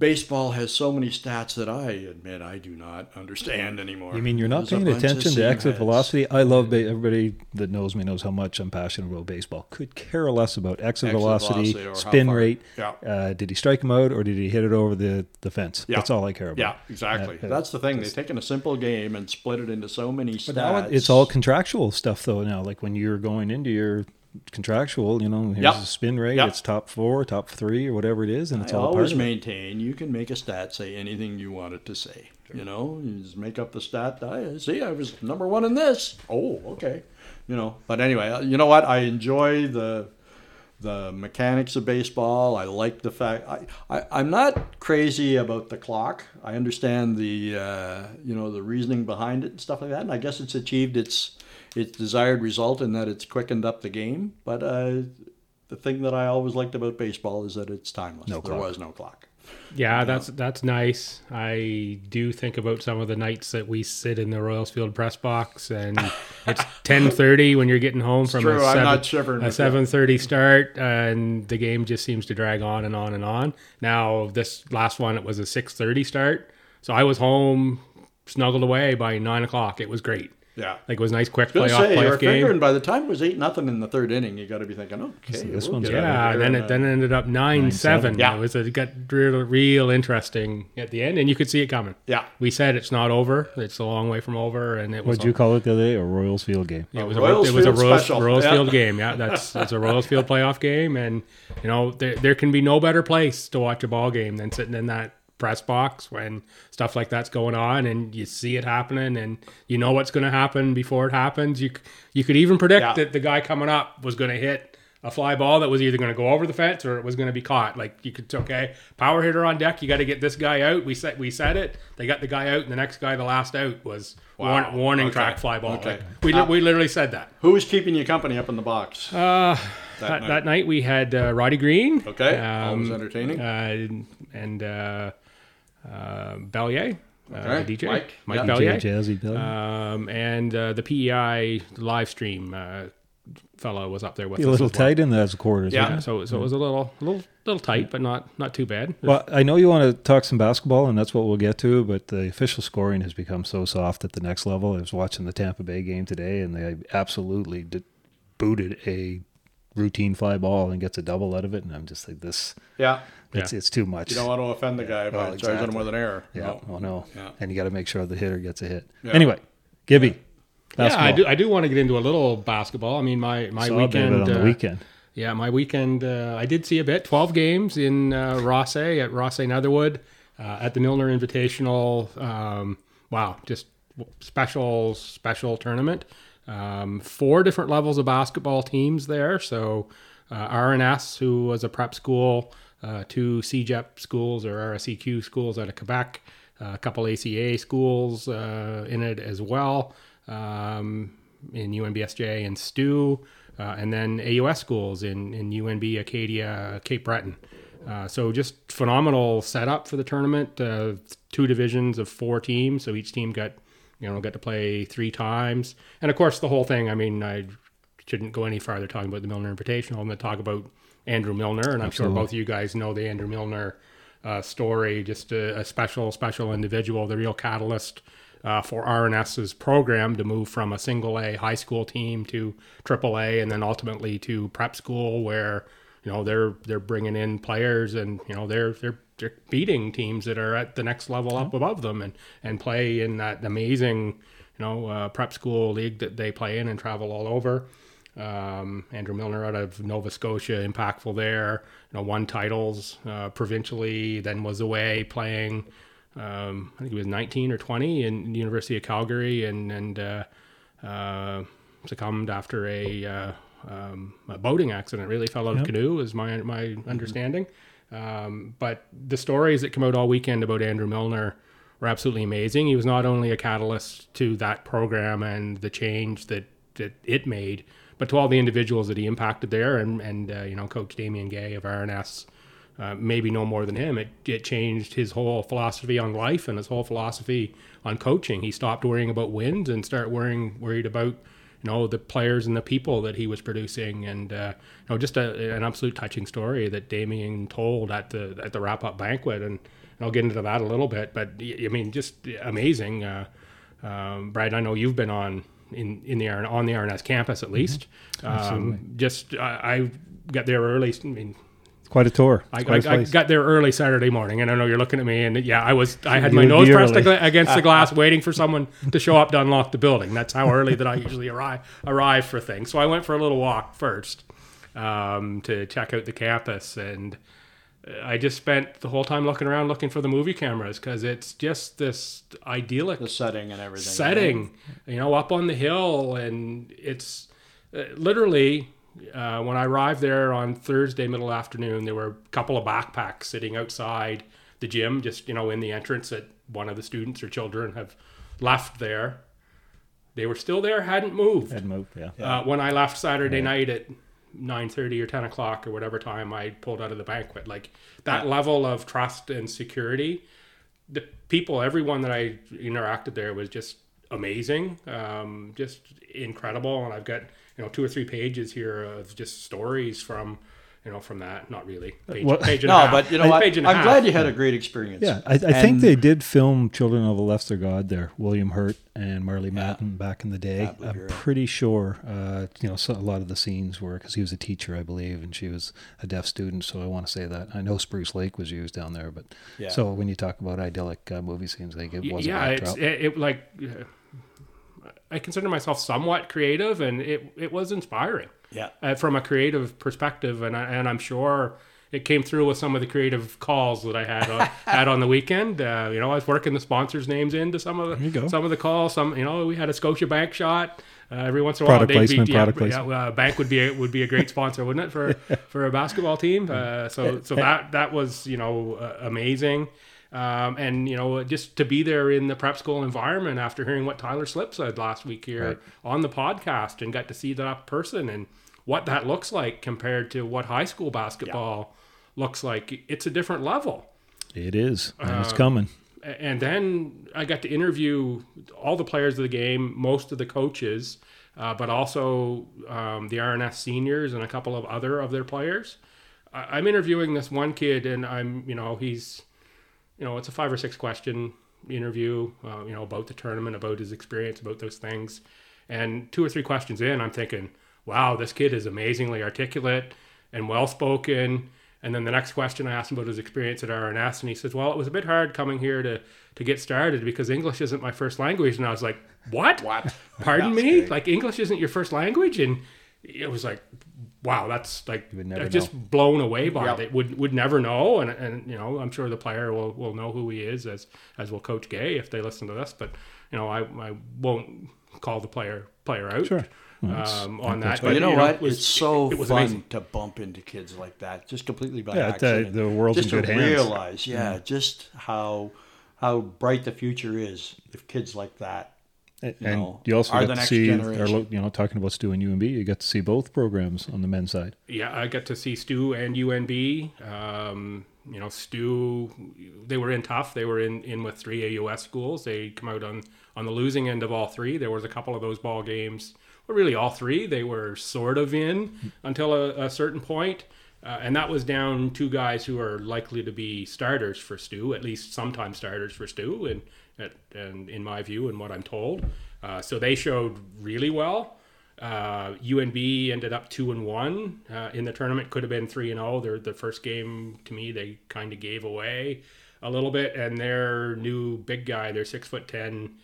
Baseball has so many stats that I admit I do not understand anymore. You mean you're not There's paying attention to exit heads. velocity? I love ba- everybody that knows me knows how much I'm passionate about baseball. Could care less about exit, Exit velocity, velocity spin rate. Yeah. Uh, did he strike him out or did he hit it over the, the fence? Yeah. That's all I care about. Yeah, exactly. Yeah, That's the thing. They've taken a simple game and split it into so many stats. But now it's all contractual stuff though. Now, like when you're going into your contractual, you know, here's Yep. the spin rate. Yep. It's top four, top three, or whatever it is, and it's I all part always of it. maintain you can make a stat say anything you want it to say. You know, you just make up the stat. I see. I was number one in this. Oh, okay. You know, but anyway, uh, you know what? I enjoy the the mechanics of baseball. I like the fact I, I I'm not crazy about the clock. I understand the uh, you know the reasoning behind it and stuff like that, and I guess it's achieved its its desired result in that it's quickened up the game. But uh, the thing that I always liked about baseball is that it's timeless. No there clock. was no clock. Yeah, that's that's nice. I do think about some of the nights that we sit in the Royals Field press box, and it's ten thirty when you're getting home from true, a I'm seven, not shivering a seven thirty start, and the game just seems to drag on and on and on. Now this last one, it was a six thirty start, so I was home snuggled away by nine o'clock. It was great. Yeah. Like it was a nice quick Gonna playoff say, playoff game. figuring by the time it was eight nothing in the third inning, you got to be thinking, okay, this we'll one's get out of Yeah, here and then and, it then it ended up uh, nine, seven. Yeah. It was it got real real interesting at the end, and you could see it coming. Yeah. we said it's not over; it's a long way from over, and it. What'd you call it the other day? A Royals Field game. It was, Royals a, it was a Royals. Royals Yeah. Field game. Yeah, that's it's a Royals Field playoff game, and you know there there can be no better place to watch a ball game than sitting in that press box when stuff like that's going on, and you see it happening, and you know what's going to happen before it happens. You you could even predict Yeah. that the guy coming up was going to hit a fly ball that was either going to go over the fence or it was going to be caught. Like you could okay, power hitter on deck. You got to get this guy out. We said we said it. They got the guy out, and the next guy, the last out, was Wow. warn, warning Okay. track fly ball. Okay. Like, we li- we literally said that. Who was keeping you company up in the box? Uh, That that, night. that night we had uh, Roddy Green. Okay, always um, entertaining. Uh, and uh, uh, Bellier, uh, Okay, DJ Mike, Mike yeah. Bellier, Jazzy Bill. um, and uh, the PEI live stream uh, fellow was up there with Be a us little as well. tight in those quarters. Yeah. wasn't Yeah, it? so so it was a little a little little tight, but not not too bad. Well, I know you want to talk some basketball, and that's what we'll get to. But the official scoring has become so soft at the next level. I was watching the Tampa Bay game today, and they absolutely did, booted a routine fly ball and gets a double out of it. And I'm just like, this, yeah. It's it's too much. You don't want to offend the guy by Well, charging him exactly. with an error. yeah, No. oh no, Yeah. and you got to make sure the hitter gets a hit. Yeah. Anyway, Gibby, yeah, I do I do want to get into a little basketball. I mean, my my Saw a bit of weekend it on the uh, weekend. Yeah, my weekend, uh, I did see a bit. 12 games in uh, Rothesay at Rothesay Netherwood uh, at the Milner Invitational. Um, wow, just special, special tournament. Um, four different levels of basketball teams there. So uh, RNS, who was a prep school, uh, two CEGEP schools or RSEQ schools out of Quebec, uh, a couple ACA schools uh, in it as well. Um, in UNBSJ and STU, and then AUS schools in, in UNB, Acadia, Cape Breton. Uh, so just phenomenal setup for the tournament. Uh, two divisions of four teams, so each team got you know got to play three times, and of course the whole thing. I mean, I shouldn't go any farther talking about the Milner Invitational. I'm going to talk about Andrew Milner, and I'm sure both of you guys know the Andrew Milner uh, story. Just a, a special, special individual, the real catalyst uh, for RNS's program to move from a single A high school team to triple A, and then ultimately to prep school, where you know they're they're bringing in players, and you know they're they're they're beating teams that are at the next level up above them, and and play in that amazing you know uh, prep school league that they play in and travel all over. Um, Andrew Milner out of Nova Scotia, impactful there. You know, won titles uh, provincially, then was away playing. Um, I think he was 19 or 20 in the University of Calgary, and and uh, uh, succumbed after a, uh, um, a boating accident. Really fell out of canoe, is my my understanding. Um, but the stories that come out all weekend about Andrew Milner were absolutely amazing. He was not only a catalyst to that program and the change that that it made, but to all the individuals that he impacted there, and and uh, you know, Coach Damien Gay of RNS uh, maybe no more than him. It it changed his whole philosophy on life and his whole philosophy on coaching. He stopped worrying about wins and started worrying worried about you know the players and the people that he was producing, and uh, you know just a, an absolute touching story that Damien told at the at the wrap up banquet, and I'll get into that a little bit. But I mean, just amazing. Uh, um, Brad, I know you've been on in in the on the RNS campus at least. Mm-hmm. Um, just I, I got there early. I mean, Quite a tour. I, Quite a I, I got there early Saturday morning, and I know you're looking at me, and yeah, I was. I had You my nose pressed early. against the glass, waiting for someone to show up to unlock the building. That's how early that I usually arrive arrive for things. So I went for a little walk first um, to check out the campus, and I just spent the whole time looking around, looking for the movie cameras because it's just this idyllic The setting and everything. setting, you know, up on the hill, and it's uh, literally uh, when I arrived there on Thursday middle afternoon, there were a couple of backpacks sitting outside the gym, just you know, in the entrance that one of the students or children have left there. They were still there, hadn't moved. Hadn't moved, yeah. Uh, when I left Saturday night at nine thirty or ten o'clock or whatever time I pulled out of the banquet, like that level of trust and security, the people, everyone that I interacted there was just amazing, um, just incredible. And I've got you know two or three pages here of just stories from you know from that. Not really, page, What- page and a No, half. but you know A what? Page and a I'm half. glad you had a great experience. Yeah, I, I think they did film Children of a Lesser God there. William Hurt and Marlee Matlin back in the day. That would be I'm right. pretty sure, uh, you know, so a lot of the scenes were because he was a teacher, I believe, and she was a deaf student. So I want to say that. I know Spruce Lake was used down there, but Yeah. so when you talk about idyllic uh, movie scenes, like it was yeah, a it's it, it like uh, I consider myself somewhat creative, and it it was inspiring. Yeah. uh, from a creative perspective, and I, and I'm sure it came through with some of the creative calls that I had on, had on the weekend. Uh, you know, I was working the sponsors' names into some of the some of the calls. Some you know, we had a Scotia Bank shot. Uh, every once in a while, Product placement, be, yeah, product placement. Yeah, uh, bank would be a, would be a great sponsor, wouldn't it, for for a basketball team? Uh, so so that that was you know uh, amazing. Um, and you know, just to be there in the prep school environment after hearing what Tyler Slip said last week here Right. on the podcast, and got to see that up person and what that looks like compared to what high school basketball looks like. It's a different level. It is, and uh, it's coming. And then I got to interview all the players of the game, most of the coaches, uh, but also um, the RNS seniors and a couple of other of their players. I- I'm interviewing this one kid, and I'm, you know, he's, you know, it's a five or six question interview, uh, you know, about the tournament, about his experience, about those things. And two or three questions in, I'm thinking, wow, this kid is amazingly articulate and well spoken. And then the next question I asked him about his experience at RNS, and he says, "Well, it was a bit hard coming here to to get started because English isn't my first language." And I was like, "What? What? Pardon me? great. Like English isn't your first language?" And it was like, "Wow, that's like would never just know. blown away by Yep. it. Would would never know." And and you know, I'm sure the player will will know who he is as as will Coach Gay if they listen to this. But you know, I I won't call the player player out. Sure. Um, on that, But you know what? it was- it's so it was fun amazing. to bump into kids like that, just completely by Yeah, the- accident. the world's just in good to hands. realize, yeah, just how how bright the future is if kids like that. And you also are the to see, lo- you know, talking about STU and UNB, you get to see both programs on the men's side. Yeah, I got to see STU and UNB. Um, you know, STU, they were in tough. They were in, in with three AUS schools. They come out on, on the losing end of all three. There was a couple of those ball games, well, really all three. They were sort of in until a, a certain point. Uh, and that was down two guys who are likely to be starters for STU, at least sometimes starters for STU, and, and, and in my view and what I'm told. Uh, so they showed really well. Uh, UNB ended up two and one uh, in the tournament. Could have been three and zero. Their the first game to me they kind of gave away a little bit, and their new big guy, their six foot ten,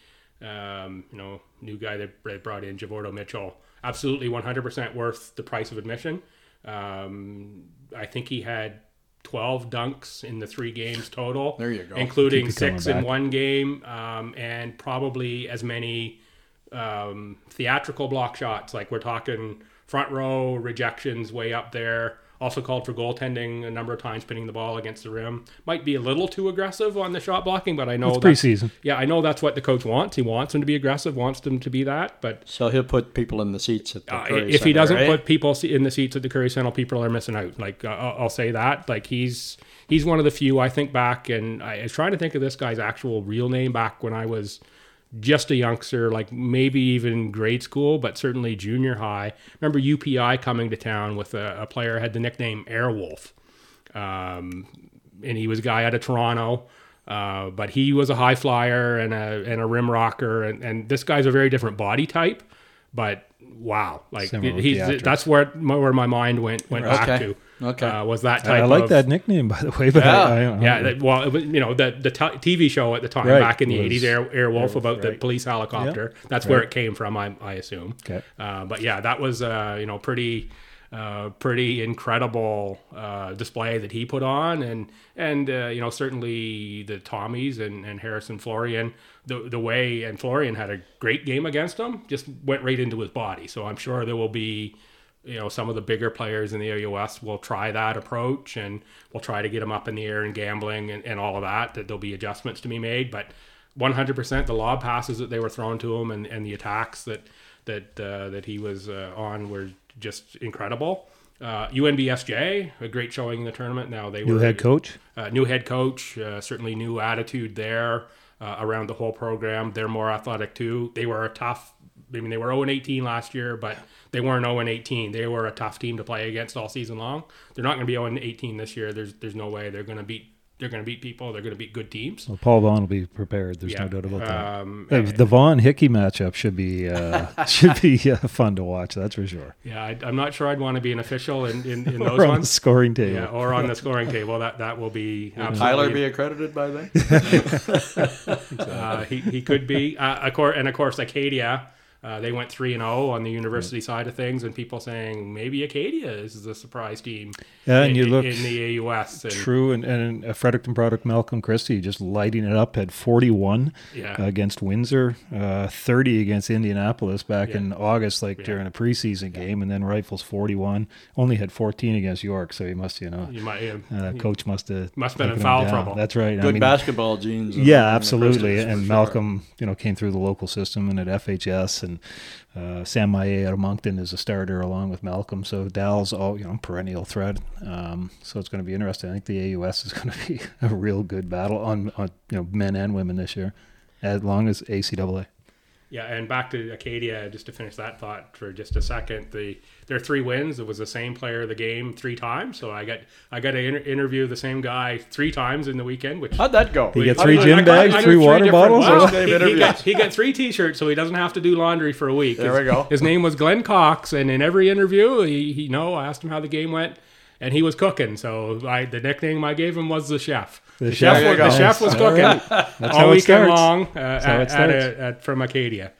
um, you know, new guy that they brought in, Javordo Mitchell, absolutely one hundred percent worth the price of admission. Um, I think he had. 12 dunks in the three games total. There you go. Including Keep it six in back. one game um, and probably as many um, theatrical block shots. Like we're talking front row rejections way up there Also called for goaltending a number of times, pinning the ball against the rim. Might be a little too aggressive on the shot blocking, but I know It's that's- preseason. Yeah, I know that's what the coach wants. He wants him to be aggressive, wants them to be that. But So he'll put people in the seats at the uh, Currie if he doesn't right? put people in the seats at the Currie Center, people are missing out. Like uh, I'll I'll say that. Like he's he's one of the few I think back, and I was trying to think of this guy's actual real name back when I was just a youngster, like maybe even grade school, but certainly junior high. Remember UPI coming to town with a, a player had the nickname Airwolf, um, and he was a guy out of Toronto. Uh, but he was a high flyer and a and a rim rocker, and, and this guy's a very different body type. But wow, like Similar he's that's where where my mind went went back Okay. to. Okay. uh, was that I, type? I like of, that nickname, by the way. But Yeah. I, I don't Yeah, that, well, it was, you know the the t- TV show at the time Right, back in the eighties, Air, Airwolf, about the police helicopter. That's where it came from, I, I assume. Okay. Uh, but yeah, that was uh, you know pretty uh, pretty incredible uh, display that he put on, and and uh, you know certainly the Tommies and, and Harrison Florian, the the way and Florian had a great game against him, just went right into his body. So I'm sure there will be you know some of the bigger players in the AUS will try that approach and we'll try to get them up in the air and gambling and, and all of that that there'll be adjustments to be made but 100% the lob passes that they were thrown to him and, and the attacks that that uh, that he was uh, on were just incredible uh, UNBSJ a great showing in the tournament now they New were head coach. uh, new head coach, uh, certainly new attitude there uh, around the whole program. They're more athletic too. They were a tough. I mean, they were 0 18 last year, but they weren't 0 18. They were a tough team to play against all season long. They're not going to be 0 18 this year. There's there's no way they're going to beat. They're going to beat people. They're going to beat good teams. Well, Paul Vaughn will be prepared. There's Yeah. no doubt about that. Um, Uh, the Vaughn Hickey matchup should be uh, should be uh, fun to watch. That's for sure. yeah, I, I'm not sure I'd want to be an official in, in, in those Or on the ones. scoring table. Yeah, or on the scoring table. That that will be absolutely Tyler be accredited by then? Uh, he, he could be. Uh, of course, and of course, Acadia. Uh, they went three and zero on the university side of things, and people saying maybe Acadia is a surprise team. Yeah, and in, you look in the AUS. And, True, and, and a Fredericton product, Malcolm Christie, just lighting it up at 41 Yeah. against Windsor, uh, 30 against Indianapolis back Yeah. in August, like during a preseason game, and then Rifles 41. Only had 14 against York, so he must, you know, You might. Yeah, uh, coach must have Must have been in foul trouble. That's right. I Good mean, basketball genes. yeah, absolutely. Christians, for And sure. Malcolm, you know, came through the local system and at FHS, and uh, Sam Maye Moncton is a starter along with Malcolm. So Dal's all you know perennial threat. Um, so it's going to be interesting. I think the AUS is going to be a real good battle on, on you know men and women this year, as long as ACAA. Yeah, and back to Acadia, just to finish that thought for just a second. The their three wins. It was the same player of the game three times. So I got I got to inter- interview the same guy three times in the weekend, which How'd that go? You got three mean, gym bags, I got three three water bottles. ones. or- Dave he, he got he got three T-shirts, so he doesn't have to do laundry for a week. There his, we go. His name was Glenn Cox, and in every interview, he, he no, I asked him how the game went, and he was cooking. So I the nickname I gave him was the chef. The, chef. chef, was, the chef was cooking right. All weekend long uh, at, at, at from Acadia.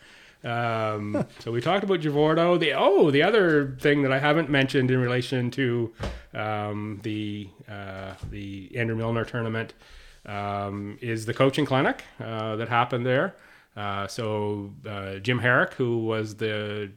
Um, so we talked about Javordo. The oh, the other thing that I haven't mentioned in relation to um, the uh, the Andrew Milner tournament um, is the coaching clinic uh, that happened there. Uh, so uh, Jim Herrick, who was the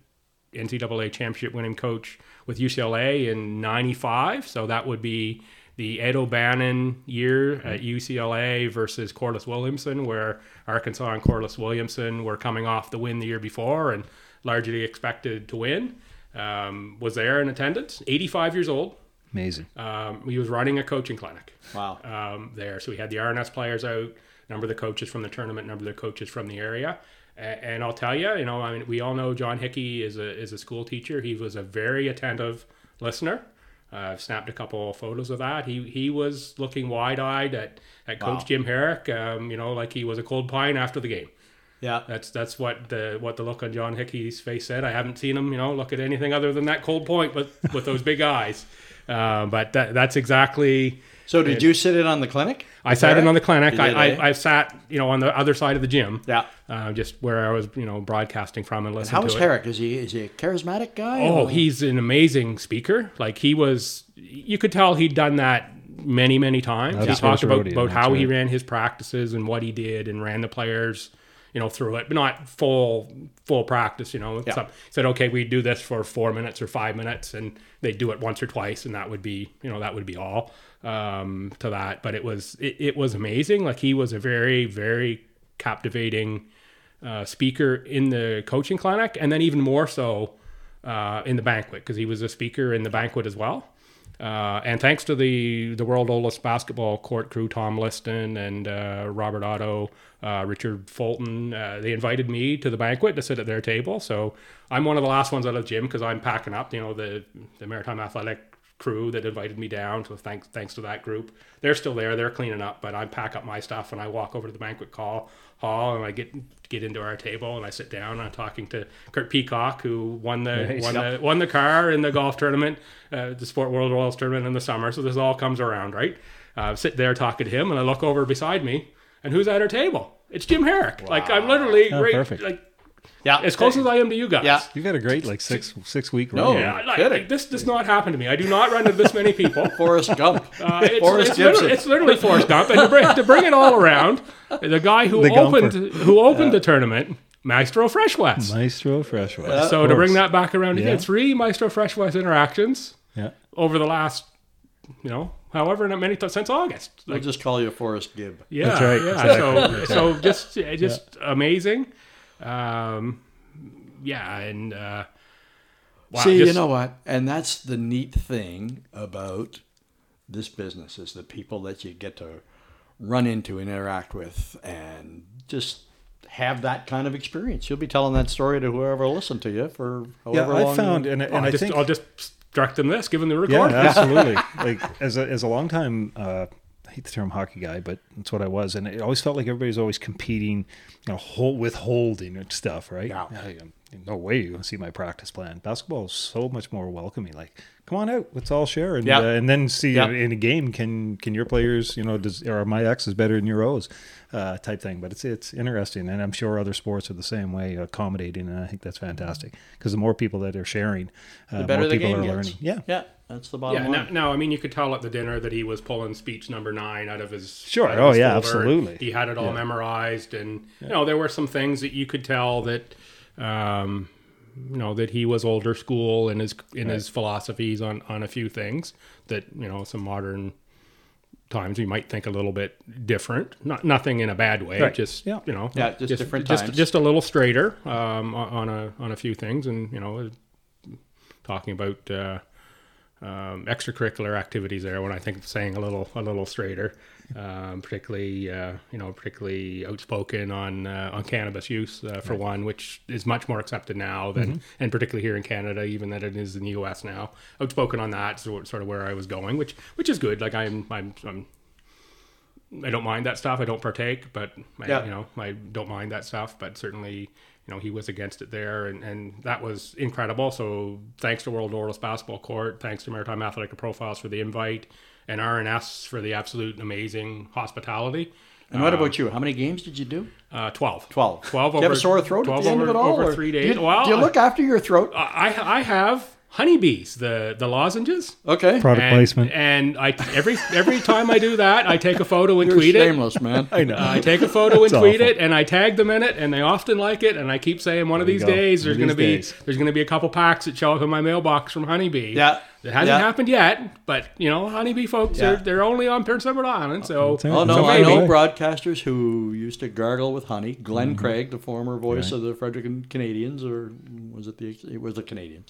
NCAA championship winning coach with UCLA in '95, so that would be the Ed O'Bannon year at UCLA versus Corliss Williamson, where Arkansas and Corliss Williamson were coming off the win the year before and largely expected to win. Um, was there in attendance, 85 years old. Amazing. Um, he was running a coaching clinic Wow. um, there. So we had the RNS players out, number of the coaches from the tournament, number of the coaches from the area. And I'll tell you, you know, I mean, we all know John Hickey is a is a school teacher. He was a very attentive listener. Uh, I've snapped a couple of photos of that. He he was looking wide eyed at, at Coach Jim Harrick. Um, you know, like he was a cold pine after the game. Yeah. That's that's what the what the look on John Hickey's face said. I haven't seen him, you know, look at anything other than that cold point, but with those big eyes. Uh, but that, that's exactly. So did you sit in on the clinic? I sat in on the clinic. You did, I, eh? I, I sat, you know, on the other side of the gym. Yeah. Uh, just where I was, you know, broadcasting from and listening How to was it. Harrick? Is he is he a charismatic guy? Oh, or- he's an amazing speaker. Like he was, you could tell he'd done that many, many times. Nova he talked about, about that's how he ran his practices and what he did and ran the players you know, through it, but not full full practice. You know, Yeah. Some- said okay, we do this for four minutes or five minutes, and they do it once or twice, and that would be you know that would be all um, to that. But it was it, it was amazing. Like he was a very very captivating uh, speaker in the coaching clinic, and then even more so uh, in the banquet because he was a speaker in the banquet as well. Uh, and thanks to the the world oldest basketball court crew, Tom Liston and uh, Robert Otto, uh, Richard Fulton, uh, they invited me to the banquet to sit at their table. So I'm one of the last ones out of the gym because I'm packing up. You know the the Maritime Athletic crew that invited me down. So thanks thanks to that group, they're still there. They're cleaning up, but I pack up my stuff and I walk over to the banquet call hall and I get get into our table and I sit down and I'm talking to Kurt Peacock who won the Nice. won the won the car in the golf tournament, uh, the Sport World Royals tournament in the summer. So this all comes around, right? Uh, sit there talking to him and I look over beside me and who's at our table? It's Jim Harrick. Like I'm literally Oh, like Yeah. as close as I am to you guys. Yeah. You've had a great like six six week No. run. Yeah, like, Kidding. like, this does not happen to me. I do not run into this many people. Forrest Gump. Uh, it's, Forrest it's, literally, Gibson. it's literally Forrest Gump, and to bring, to bring it all around, the guy who The Gumper. opened who opened the tournament, Maestro Fresh Wes. Maestro Fresh Wes. so to bring that back around Yeah. again, three Maestro Fresh Wes interactions Yeah. over the last, you know, however many times since August. I'll just call you Forrest Gibb. yeah, That's right, yeah. So, so just, just amazing. Um, yeah, and uh, wow, See, you know what? And that's the neat thing about this business is the people that you get to run into and interact with and just have that kind of experience. You'll be telling that story to whoever will listen to you for Yeah, however I long. found you- and, Oh, and I'll just, think I'll just direct them this, give them the Yeah, absolutely. like as a as a long time, uh, I hate the term hockey guy, but that's what I was, and it always felt like everybody's always competing, you know, hold, withholding stuff, right? Yeah. I- no way you see my practice plan. Basketball is so much more welcoming. Like, come on out, let's all share, and Yeah. uh, and then see in a game can can your players, you know, does or my X is better than your O's, uh, type thing. But it's it's interesting, and I'm sure other sports are the same way, accommodating, and I think that's fantastic because the more people that are sharing, uh, the better more the people game are gets. learning. Yeah. yeah, that's the bottom Yeah, line. no, no, I mean, you could tell at the dinner that he was pulling speech number nine out of his. Sure. out of Oh, his yeah, absolutely. He had it all Yeah. memorized, and you know, there were some things that you could tell that, um, you know, that he was older school in his in his philosophies on on a few things that you know some modern times we might think a little bit different. Not nothing in a bad way. Right. Just Yeah. you know, Yeah, just different just, times. Just a little straighter um, on on a on a few things, and you know, talking about. Uh, um, extracurricular activities there when I think of saying a little a little straighter, um, particularly uh, you know particularly outspoken on uh, on cannabis use uh, for one, which is much more accepted now than and particularly here in Canada, even than it is in the U.S. now. Outspoken on that, so sort of where I was going, which which is good. Like I'm I'm. I'm I don't mind that stuff. I don't partake, but I, Yeah. you know, I don't mind that stuff. But certainly, you know, he was against it there, and, and that was incredible. So thanks to World's Oldest Basketball Court, thanks to Maritime Athletic Profiles for the invite, and RNS for the absolute amazing hospitality. And what about you? How many games did you do? Uh, 12. 12. 12 Do you have a sore throat at the end over, of it all? over three do days. you, well, do you look after your throat? I, I have honeybees, the, the lozenges. Okay. Product and, placement. And I every every time I do that, I take a photo and You're tweet it. shameless, man. I know. Uh, I take a photo and tweet awful. it, and I tag them in it, and they often like it. And I keep saying, one of There you these go. days, there's going to be days. there's going to be a couple packs that show up in my mailbox from Honeybee. Yeah. it hasn't Yeah. happened yet, but you know, Honeybee folks, Yeah. they're they're only on Prince Edward Island, so That's it. Oh no, So I know broadcasters who used to gargle with honey. Glenn Mm-hmm. Craig, the former voice of the Frederick Canadiens, or was it the? It was the Canadiens.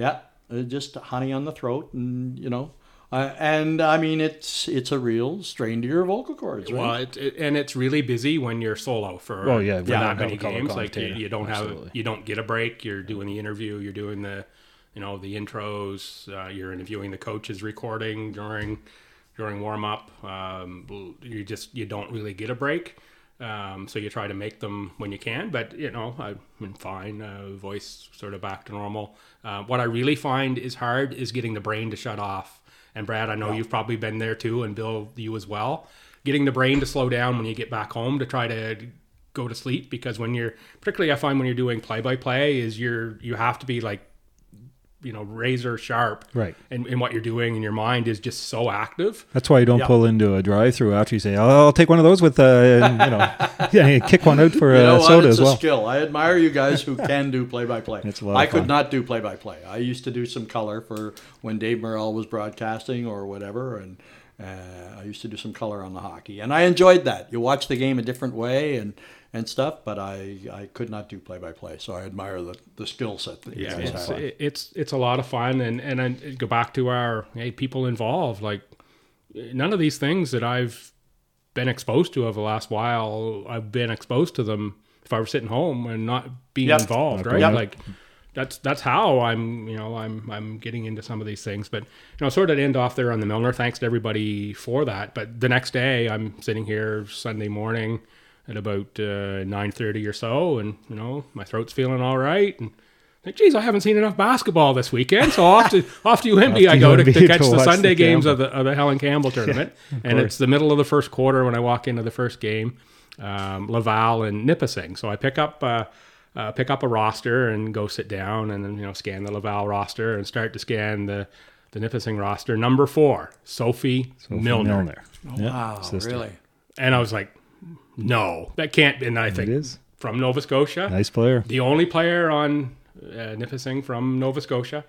Yeah, uh, just honey on the throat, and you know, uh, and I mean it's it's a real strain to your vocal cords, right? Well, it, it, and it's really busy when you're solo for, Oh, yeah, for yeah, that no many games. Like you, you don't Absolutely. have you don't get a break. You're doing the interview. You're doing the you know the intros. Uh, you're interviewing the coaches, recording during during warm up. Um, you just you don't really get a break. Um, so you try to make them when you can, but you know I'm fine. Uh, voice sort of back to normal. Uh, what I really find is hard is getting the brain to shut off. And Brad, I know you've probably been there too, and Bill, you as well. Getting the brain to slow down when you get back home to try to go to sleep because when you're particularly I find when you're doing play by play is you're you have to be like you know razor sharp Right. and, and what you're doing and your mind is just so active That's why you don't Yeah. pull into a drive-through after you say, "Oh, "I'll take one of those with," uh, and, you know, yeah, kick one out for You know uh, what? soda It's as well. a skill. I admire you guys who can do play-by-play. It's a lot I could not do play-by-play. I used to do some color for when Dave Morrell was broadcasting or whatever, and uh, I used to do some color on the hockey, and I enjoyed that. You watch the game a different way and and stuff, but I I could not do play-by-play. So I admire the the skill set that you yeah, guys it's, have. it's it's a lot of fun, and and I go back to our hey people involved. Like none of these things that I've been exposed to over the last while, I've been exposed to them if I were sitting home and not being Yep. involved, Not right? going out. Like that's that's how I'm you know I'm I'm getting into some of these things. But you know, sort of end off there on the Milner. Thanks to everybody for that. But the next day, I'm sitting here Sunday morning at about uh, nine thirty or so, and you know my throat's feeling all right, and like, geez, I haven't seen enough basketball this weekend, so off to off to UNB I go to, UNB to to catch the Sunday the games of the of the Helen Campbell tournament, and it's the middle of the first quarter when I walk into the first game, um, Laval and Nipissing. So I pick up. Uh, uh, pick up a roster and go sit down and then you know scan the Laval roster and start to scan the the Nipissing roster. Number four, Sophie, Milner. Milner. Yeah, wow, sister. really? and I was like, no, that can't be. And I think is from Nova Scotia, nice player. the only player on uh, Nipissing from Nova Scotia.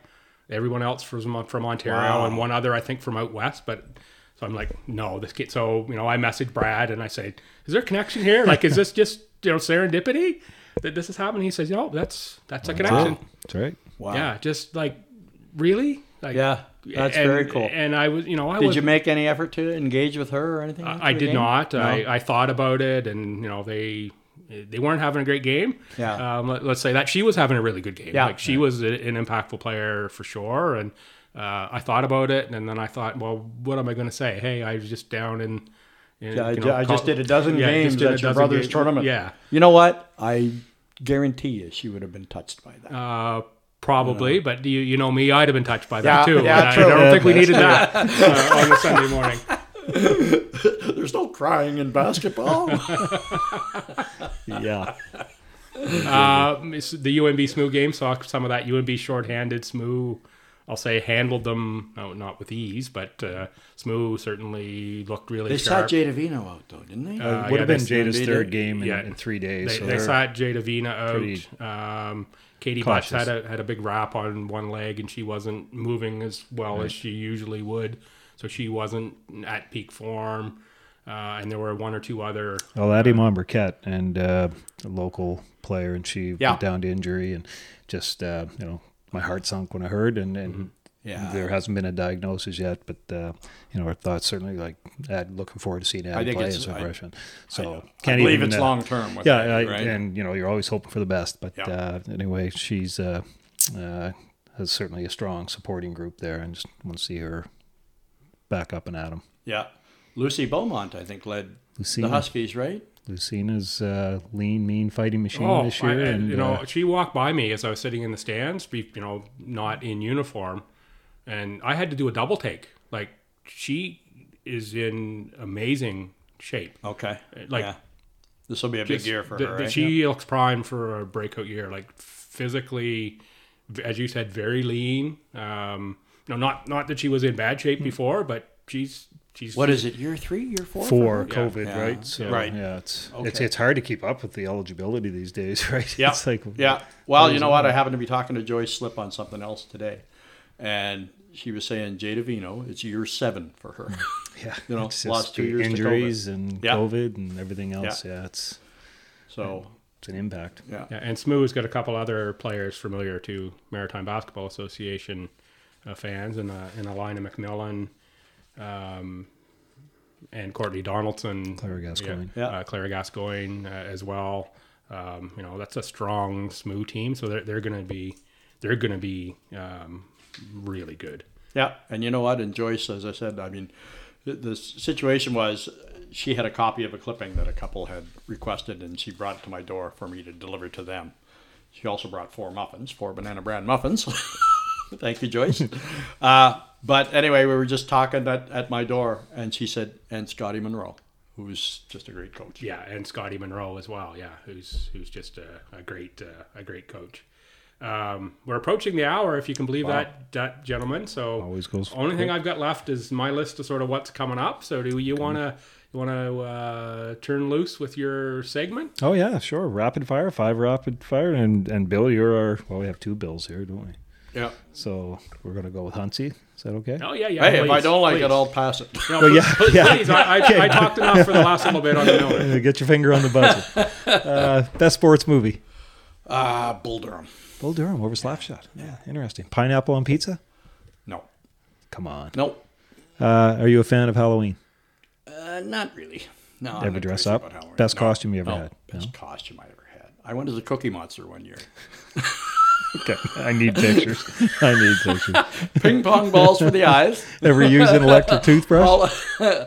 Everyone else from from Ontario Wow. and one other I think from out west. But so I'm like, no, this kid. So you know, I message Brad and I say, is there a connection here? Like, is this just you know serendipity that this is happening? He says, no, that's that's a connection. That's right. Wow. Yeah, just like really. Like, Yeah, that's and- very cool. And I was, you know, I Did was. you make any effort to engage with her or anything? I I did game? not. No? I, I thought about it, and you know they they weren't having a great game. Yeah. Um, let, us say that she was having a really good game. Yeah. Like she was a, an impactful player for sure, and uh, I thought about it, and then I thought, well, what am I going to say? Hey, I was just down in. in Yeah, I, you know, I just col- did a dozen Yeah, games just did a at your dozen brother's games. tournament. Yeah. You know what? I guarantee you, she would have been touched by that. Uh, probably, but you you know me, I'd have been touched by that Yeah, too. yeah, and I- true. I don't Yeah, think we that's needed that uh, on a Sunday morning. There's no crying in basketball. Yeah. Uh, the UNB SMU game saw some of that UNB shorthanded SMU. I'll say handled them, no, not with ease, but uh, SMU certainly looked really they sharp. sat Jada Vino out though, didn't they? Uh, Would yeah, have been they- Jada's they third did. game in, Yeah. in three days. They, so they they're- sat Jada Vina out. Um, Katie Butts had a had a big wrap on one leg, and she wasn't moving as well as she usually would, so she wasn't at peak form. Uh, and there were one or two other Well, Addie Monberquette and uh, a local player, and she Yeah. went down to injury, and just uh, you know, my heart sunk when I heard, and, and Mm-hmm. Yeah. there hasn't been a diagnosis yet, but uh, you know, our thoughts certainly like Ad, looking forward to seeing think play as a I- freshman. So I believe even, it's uh, long term. with Yeah, her, I, and you know, you're always hoping for the best, but Yeah. uh, anyway, she's uh, uh, has certainly a strong supporting group there, and just want to see her back up and at 'em. yeah. Lucy Beaumont, I think, led Lucina. the Huskies, right? Lucina's uh, lean, mean fighting machine Oh, this year, I- and you know, uh, she walked by me as I was sitting in the stands, you know, not in uniform, and I had to do a double take. Like she is in amazing shape. Okay. Like yeah. This will be a big year for the- her. the- eh? she looks prime for a breakout year. Like physically, as you said, very lean. Um, no, not not that she was in bad shape before, but she's she's what is it? Year three, year four? for her? COVID, Yeah. right? So Right. yeah, it's it's Okay. it's hard to keep up with the eligibility these days, right? Yeah. It's like Yeah. Well, you know what? I happened to be talking to Joyce Slip on something else today, and she was saying Jada Vino, it's year seven for her. yeah, you know, it's lost two the years to injuries and Yeah. COVID and everything else. Yeah, it's So it's an impact. yeah. Yeah, and Smooth's got a couple other players familiar to Maritime Basketball Association uh, fans, and uh, and Alina McMillan, um, and Courtney Donaldson, Clara Gascoigne. yeah, Yeah. Uh, Clara Gascoigne uh, as well. Um, you know, that's a strong Smooth team, so they're they're going to be they're going to be um, really good. Yeah, and you know what? And Joyce, as I said, I mean, the, the situation was she had a copy of a clipping that a couple had requested, and she brought it to my door for me to deliver to them. She also brought four muffins, four banana brand muffins. Thank you, Joyce. uh, but anyway, we were just talking at, at my door, and she said, and Scotty Monroe, who's just a great coach. Yeah, and Scotty Monroe as well. Yeah, who's who's just a, a great uh, a great coach. Um, we're approaching the hour, if you can believe that, that, gentlemen. So Always goes Only thing I've got left is my list of sort of what's coming up. So do you want to you want to uh, turn loose with your segment? Oh yeah, sure. Rapid fire, five rapid fire, and and Bill, you're our. Well, we have two Bills here, don't we? Yeah. So we're gonna go with Huntsy. Is that okay? Oh yeah, yeah. Hey, if I don't like please. it, I'll pass it. No, Well, yeah, pl- yeah. please. I, I, I talked enough for the last little bit on the Miller. Uh, Get your finger on the buzzer. uh, best sports movie. Ah, Bull Durham. Bull Durham over Slapshot. Yeah, interesting. Pineapple on pizza. No. Come on. No. Uh, are you a fan of Halloween? Uh, not really. No. I'm Ever dress up? Best No. costume you ever No. had? Best No? costume I ever had. I went as a Cookie Monster one year. Okay, I need pictures. I need pictures. Ping pong balls for the eyes. Ever use an electric toothbrush? All,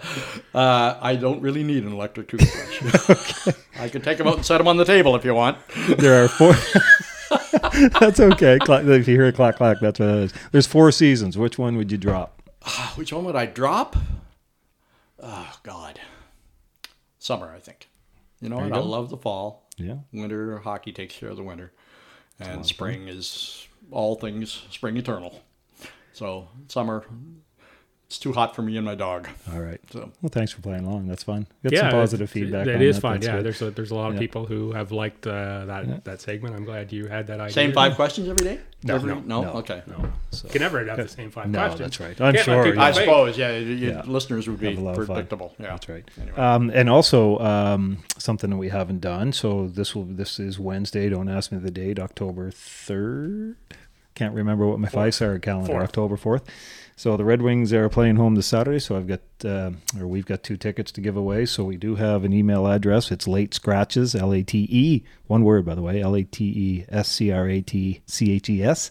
uh, I don't really need an electric toothbrush. okay. I can take them out and set them on the table if you want. There are four. that's okay. If you hear a clack clack, that's what it is. There's four seasons. Which one would you drop? Which one would I drop? Oh God, summer. I think. You know you I love the fall. Yeah. Winter hockey takes care of the winter, and spring is all things spring eternal. So summer, it's too hot for me and my dog. All right. So Well, thanks for playing along. That's fun. Get yeah, some positive feedback. That on is that. fun. That's Yeah, good. there's a, there's a lot of Yeah. people who have liked uh, that that segment. I'm glad you had that idea. same five questions every day. No, Every- no, no, no. Okay. No, So- can never have the same five No, questions. that's right. I'm Can't sure, yeah. I suppose, yeah, you, Yeah. listeners would be Have a lot of fun. predictable. Yeah, That's right. Anyway. Um, and also um, something that we haven't done. So this will this is Wednesday. Don't ask me the date. October third. Can't remember what my five star calendar. Fourth. October fourth. So the Red Wings are playing home this Saturday. So I've got uh, or we've got two tickets to give away. So we do have an email address. It's late scratches. L A T E. One word by the way. L A T E S C R A T C H E S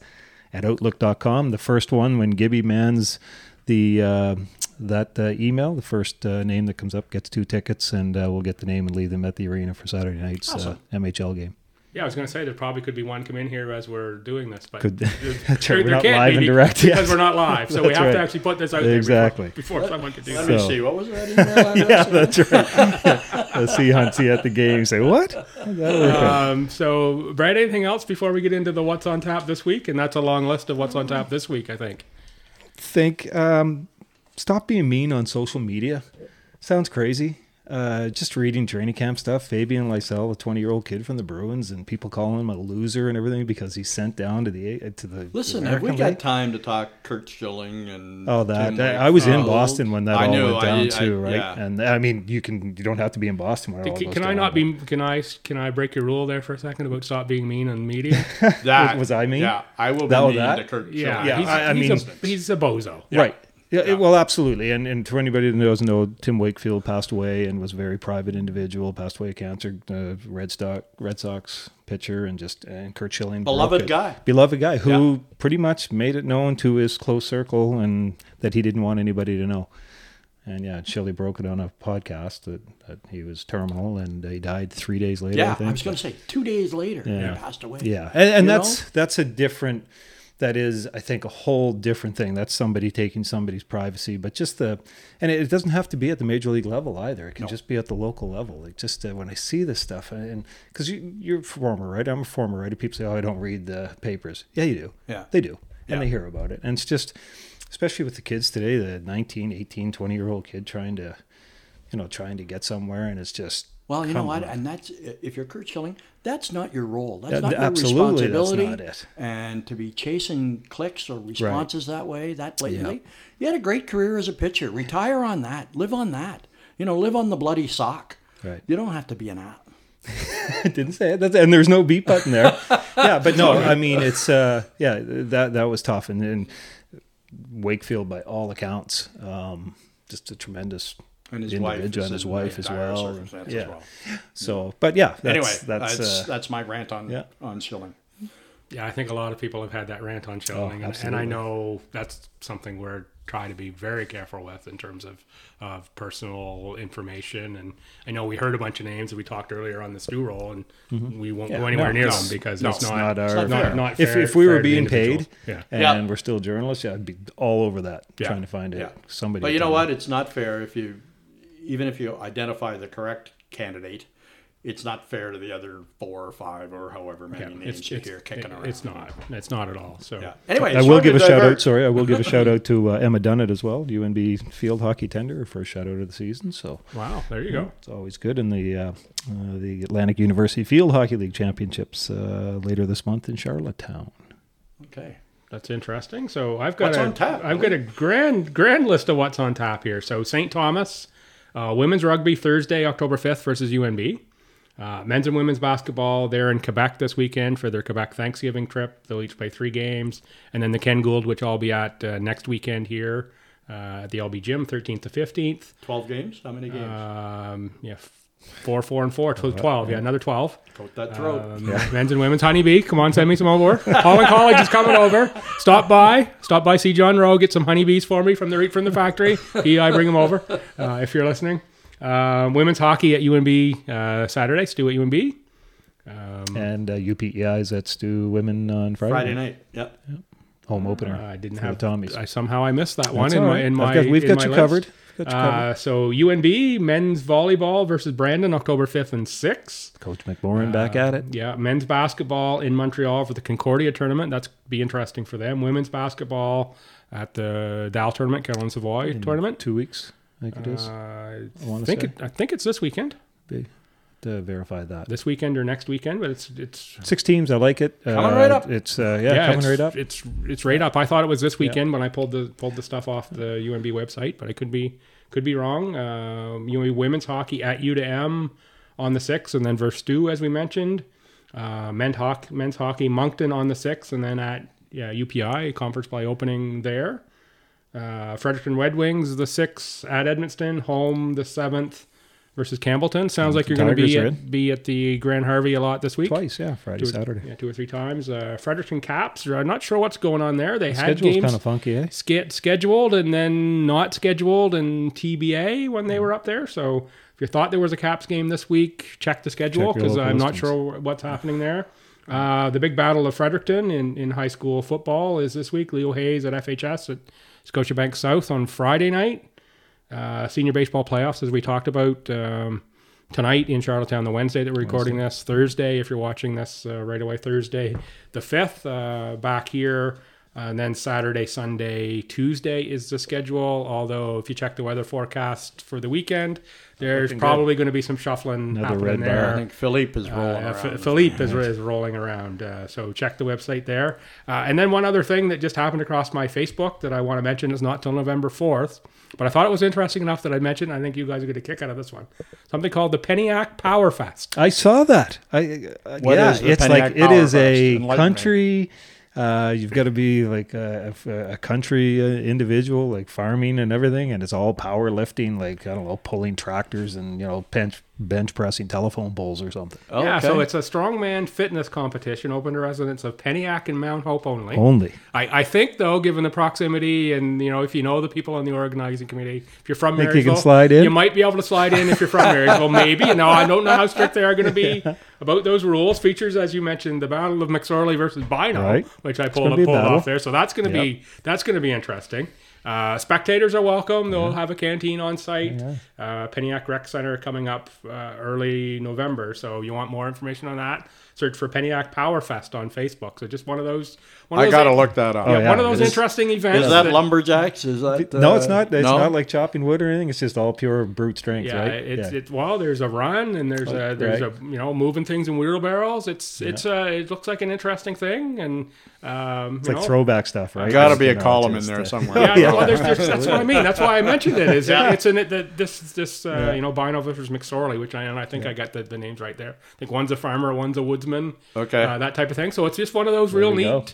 at outlook.com. The first one when Gibby mans the uh, that uh, email, the first uh, name that comes up gets two tickets, and uh, we'll get the name and leave them at the arena for Saturday night's Awesome. uh, MHL game. Yeah, I was going to say there probably could be one come in here as we're doing this, but Could- there, That's there- right, we're there not live be and direct because yet. we're not live. So we That's have to actually put this out there Exactly. before, before someone could do Let that. me see. What was that email yeah, that's right. Let's See Huntsy at the game. Say what? How'd that work out? Um, so, Brad, anything else before we get into the what's on tap this week? And that's a long list of what's on tap this week, I think. think um, stop being mean on social media. Sounds crazy. Uh, just reading training camp stuff. Fabian Lysell, a 20 year old kid from the Bruins, and people calling him a loser and everything because he's sent down to the to the. Listen, have we American got time to talk Curt Schilling and Oh, that, Tim that- I was in Boston when that I all knew, went down I- I- too, right? yeah. And I mean, you can you don't have to be in Boston when it all Can, can I down, not but- be? Can I? Can I break your rule there for a second about stop being mean on media? That Was I mean? Yeah, I will That was mean that? to Curt Yeah, Schilling. Yeah, He's, I- I he's mean- a, he's a bozo. Right. Yeah, Yeah. well, absolutely. And and to anybody that doesn't know, Tim Wakefield passed away and was a very private individual. Passed away of cancer. Uh, Red Sox Red Sox pitcher and just and Curt Schilling, Beloved guy. beloved guy who pretty much made it known to his close circle and that he didn't want anybody to know. And yeah, Shelley broke it on a podcast that, that he was terminal and he died three days later. I Yeah, think. I was going to say two days later Yeah. he passed away. Yeah, and, and that's know? that's a different. That is, I think, a whole different thing. That's somebody taking somebody's privacy, but just the, and it, doesn't have to be at the major league level either. It can just be at the local level. Like just uh, when I see this stuff, and because you, you're a former, right? I'm a former, right? People say, "Oh, I don't read the papers." Yeah, you do. Yeah. they do, and Yeah. they hear about it. And it's just, especially with the kids today, the 19, 18, 20 year old kid trying to, you know, trying to get somewhere, and it's just. Well, you know what? And that's if you're Curt Schilling, that's not your role. That's not your absolutely, that's responsibility. not it. And to be chasing clicks or responses that way, that blatantly, you had a great career as a pitcher. Retire on that. Live on that. You know, live on the bloody sock. Right. You don't have to be an app. I didn't say it. That's, and there's no beat button there. yeah, but no, I mean it's uh yeah that that was tough and then Wakefield by all accounts um just a tremendous And his wife, individual is and his wife as well. Yeah. as well. So, but yeah, that's, Anyway, that's, that's uh, that's my rant on yeah. on Schilling. Yeah, I think a lot of people have had that rant on Schilling, and, and I know that's something we're trying to be very careful with in terms of of personal information. And I know we heard a bunch of names that we talked earlier on the STU role, and we won't Yeah, go anywhere no, near them because no, it's it's not, not our not not, fair. not if fair- if we were being paid yeah. and Yeah. we're still journalists, yeah, I'd be all over that Yeah. trying to find it. Yeah. Somebody. But you know what? It's not fair if you, even if you identify the correct candidate, it's not fair to the other four or five or however many names you hear kicking it- around. It's not. It's not at all. So Yeah. Anyway, I will give a to shout out. Sorry, I will give a shout out to uh, Emma Dunnett as well, UNB field hockey tender, for a shout out of the season. So wow, there you go. it's always good. in the uh, uh, the Atlantic University Field Hockey League Championships uh, later this month in Charlottetown. Okay. That's interesting. So I've got What's a, on tap, I've got a grand grand list of what's on tap here. So St. Thomas, uh, women's rugby Thursday, October fifth versus UNB. Uh, men's and women's basketball, they're in Quebec this weekend for their Quebec Thanksgiving trip. They'll each play three games. And then the Ken Gould, which I'll be at uh, next weekend here uh, at the LB Gym, 13th to 15th. 12 games? How many games? Um, yeah, four, four, and four. 12. Yeah, another 12. Coat that throat. Um, Men's and women's honeybee. Come on, send me some over. Holland College is coming over. Stop by. Stop by. See John Rowe. Get some honeybees for me from the from the factory. He, I bring them over. Uh, if you're listening. Um, women's hockey at UNB uh, Saturday. STU at UNB. Um, And uh, UPEI's at STU Women on Friday. Friday night. Yep. Home opener. I didn't have the Tommies. I somehow I missed that one That's in all my in my. got- we've in got my you list. covered. Got you. Uh, so UNB men's volleyball versus Brandon October fifth and sixth. Coach McLaurin back at it. Yeah, men's basketball in Montreal for the Concordia tournament. That's be interesting for them. Women's basketball at the Dal tournament, Carolyn Savoy tournament. Two weeks, I think it is. Uh, I wanna think it, I think it's this weekend, Be- to verify that. this weekend or next weekend. But it's it's Six teams. I like it. Coming Uh, right up. It's uh, yeah, coming it's, right up. It's it's right up. I thought it was this weekend when I pulled the pulled the stuff off the UNB website, but I could be could be wrong. Um, UNB women's hockey at U to M on the sixth, and then versus STU as we mentioned. Uh, men's hockey, men's hockey Moncton on the sixth, and then at yeah UPEI conference play opening there. Uh, Fredericton Red Wings the sixth at Edmundston, home the seventh versus Campbellton. Sounds like you're going to be at, be at the Grant Harvey a lot this week. Twice, yeah, Friday, Two Saturday. Yeah, two or three times. Uh, Fredericton Caps. I'm not sure what's going on there. They had Schedule's games kind of funky, eh? ske- scheduled and then not scheduled and TBA when they were up there. So if you thought there was a Caps game this week, check the schedule because I'm not sure what's happening there. Uh, the big battle of Fredericton in, in high school football is this week. Leo Hayes at FHS at Scotiabank South on Friday night. Uh, senior baseball playoffs, as we talked about um, tonight in Charlottetown, the Wednesday that we're recording this. Thursday, if you're watching this uh, right away, Thursday the 5th, uh, back here. And then Saturday, Sunday, Tuesday is the schedule. Although, if you check the weather forecast for the weekend, there's Looking probably going to be some shuffling Another happening red bar. there. I think Philippe is rolling Uh, around. F- Philippe is, is rolling around. Uh, so check the website there. Uh, and then one other thing that just happened across my Facebook that I want to mention is not till November 4th. But I thought it was interesting enough that I mentioned. I think you guys are going to kick out of this one. Something called the Penniac Power Fest. I saw that. I uh, What yeah, is the it's Penniac like it Power is Fest? a country. me. Uh, you've got to be like a, a country uh, individual, like farming and everything, and it's all powerlifting, like I don't know, pulling tractors and you know bench bench pressing telephone poles or something. Oh, yeah, so it's a strongman fitness competition open to residents of Penniac and Mount Hope only. Only I, I think though, given the proximity and you know, if you know the people on the organizing committee, if you're from Think you can slide in? You might be able to slide in if you're from Marysville. Maybe. You know, I don't know how strict they are going to be about those rules. Features, as you mentioned, the Battle of McSorley versus Bino, Right. which I pulled, be a pulled off there. So that's going to be that's going to be interesting. Uh, spectators are welcome. They'll have a canteen on site. Uh, Penniac Rec Center coming up uh, early November. So you want more information on that? Search for Penniac Power Fest on Facebook. So just one of those. One of I those gotta look that up. yeah, Oh, yeah. one of those Is- interesting events. Is that lumberjacks? Is that no, uh, it's not. It's no? not like chopping wood or anything. It's just all pure brute strength, Yeah, right? it's yeah. it's well. There's a run and there's a there's right. a you know moving things in wheelbarrows. It's it's uh it looks like an interesting thing and um It's you like know, throwback stuff, right? Got to Like, be you a know, column in just, there uh, somewhere. Yeah, yeah. Well, there's, there's, that's what I mean. That's why I mentioned it. Is it, it's in it that this this uh, you know Bino versus McSorley, which I and I think I got the, the names right there. I think one's a farmer, one's a woodsman. Okay. uh, that type of thing. So it's just one of those real neat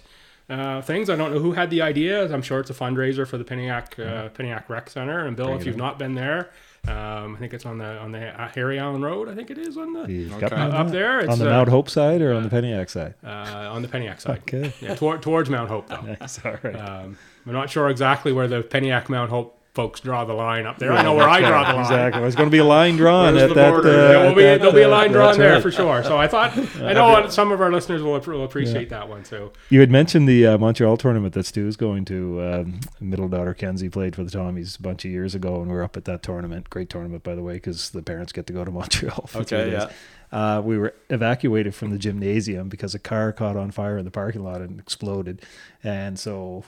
uh, things. I don't know who had the idea. I'm sure it's a fundraiser for the Penniac uh, Penniac Rec Center. And Bill, if you've not been there, um, I think it's on the on the uh, Harry Allen Road. I think it is on the Okay. uh, up there. It's on the uh, Mount Hope side or on the Penniac side? uh, on the Penniac side. Okay. Yeah, toward, towards Mount Hope though. Nice. All right. Um, I'm not sure exactly where the Penniac Mount Hope folks draw the line up there. I know where I draw the line. Exactly. There's going to be a line drawn Where's at the that. Uh, There will be, at there'll be a line uh, drawn that's there right. for sure. So I thought I know some of our listeners will, will appreciate that one. So You had mentioned the uh, Montreal tournament that STU's going to. Um, middle daughter Kenzie played for the Tommies a bunch of years ago, and we are up at that tournament. Great tournament, by the way, because the parents get to go to Montreal for three Okay, days. Uh, we were evacuated from the gymnasium because a car caught on fire in the parking lot and exploded, and so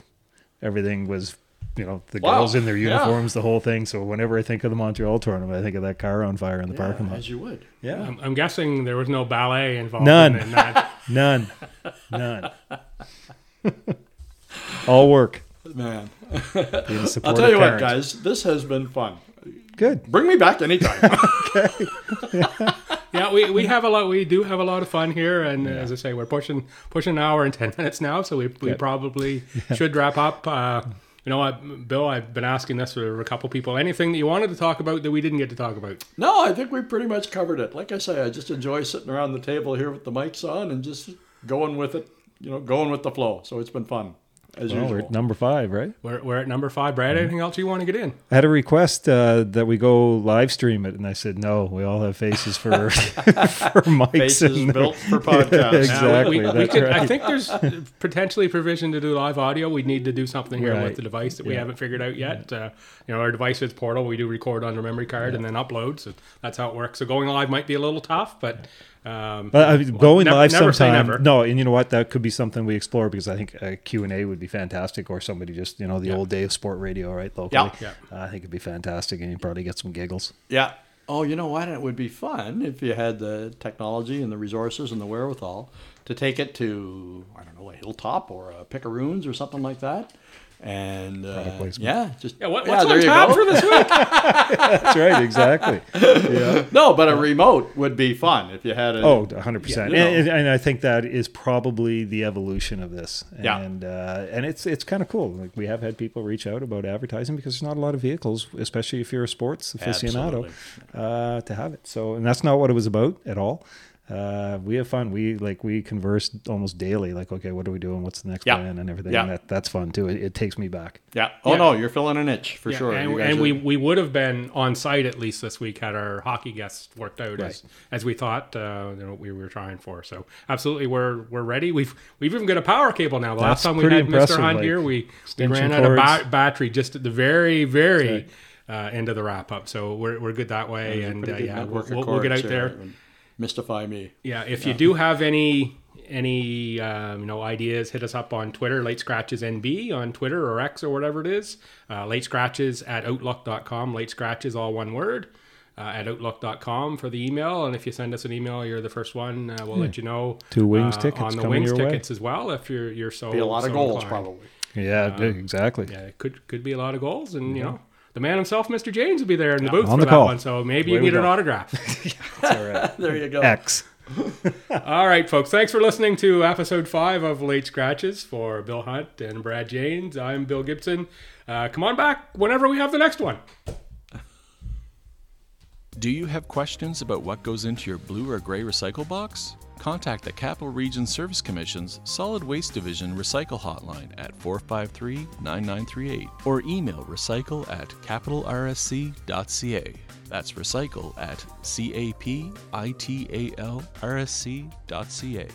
everything was. You know the Wow, girls in their yeah. uniforms, the whole thing. So whenever I think of the Montreal tournament, I think of that car on fire in the parking lot. as you would. Yeah, I'm, I'm guessing there was no ballet involved. None. In that. none, none. All work. Man, Being a I'll tell you what, guys, this has been fun. Good. Bring me back anytime. okay. Yeah, we, we have a lot. We do have a lot of fun here, and uh, as I say, we're pushing pushing an hour and ten minutes now, so we, we probably should wrap up. Uh, you know what, Bill? I've been asking this for a couple people. Anything that you wanted to talk about that we didn't get to talk about? no, I think we pretty much covered it. Like I say, I just enjoy sitting around the table here with the mics on and just going with it. You know, going with the flow. So it's been fun as Well, we're at number five, right? We're, we're at number five. Brad, anything else you want to get in? I had a request uh, that we go live stream it, and I said no. We all have faces for for mics. Faces and- built for podcasts. exactly. we, we that's could, right. I think there's potentially provision to do live audio. We need to do something here Right. with the device that we haven't figured out yet. Uh, you know, our device is portal. We do record on the memory card and then upload. So that's how it works. So going live might be a little tough, but um, But I mean, going nev- live never say sometime. never. No, and you know what? That could be something we explore because I think a Q and A would be fantastic, or somebody just you know the old day of sport radio, right? Locally, Yeah. Yeah. Uh, I think it'd be fantastic, and you would probably get some giggles. Yeah. Oh, you know what? It would be fun if you had the technology and the resources and the wherewithal to take it to I don't know a hilltop or a Picaroons or something like that. And uh, yeah, just yeah, what, what's there on you tap go. for this week? That's right, exactly. yeah. No, but a remote would be fun if you had a. Oh, 100%. know. and, and I think that is probably the evolution of this. Yeah. And uh, and it's it's kind of cool. Like we have had people reach out about advertising because there's not a lot of vehicles, especially if you're a sports aficionado, uh, to have it. So, and that's not what it was about at all. Uh, we have fun. We like we converse almost daily. Like, okay, what are we doing? What's the next Yeah. plan and everything? Yeah. And that that's fun too. It, it takes me back. Yeah. Oh Yeah. no, you're filling an itch for Yeah, sure. And, and are- we, we would have been on site at least this week had our hockey guests worked out as, as we thought uh, you know, we were trying for. So absolutely, we're we're ready. We've we've even got a power cable now. The last time we had Mr. impressive, Hunt like, here, we, we extension ran out of ba- battery just at the very very uh, end of the wrap up. So we're, we're good that way. And uh, yeah, we'll, we'll, we'll get out cords there. that would Mystify me. Yeah, if you do have any any um, you know ideas, hit us up on Twitter, Late Scratches NB on Twitter or X or whatever it is. Uh, late Scratches at Outlook.com. Late Scratches, all one word. Uh, at Outlook.com for the email, and if you send us an email, you're the first one. Uh, we'll let you know. Two Wings uh, tickets on the Wings your way. tickets as well. If you're you're so Be a lot so of goals inclined. probably. Yeah, exactly. Yeah, it could could be a lot of goals, and you know. The man himself, Mr. Janes, will be there in the booth On for the that call. one, so maybe Away you we get an go. autograph. There you go. X. All right, folks. Thanks for listening to episode five of Late Scratches for Bill Hunt and Brad Janes. I'm Bill Gibson. Uh, come on back whenever we have the next one. Do you have questions about what goes into your blue or gray recycle box? Contact the Capital Region Service Commission's Solid Waste Division Recycle Hotline at 453 9938 or email recycle at capitalrsc.ca. That's recycle at c a p i t a l r s c dot c a.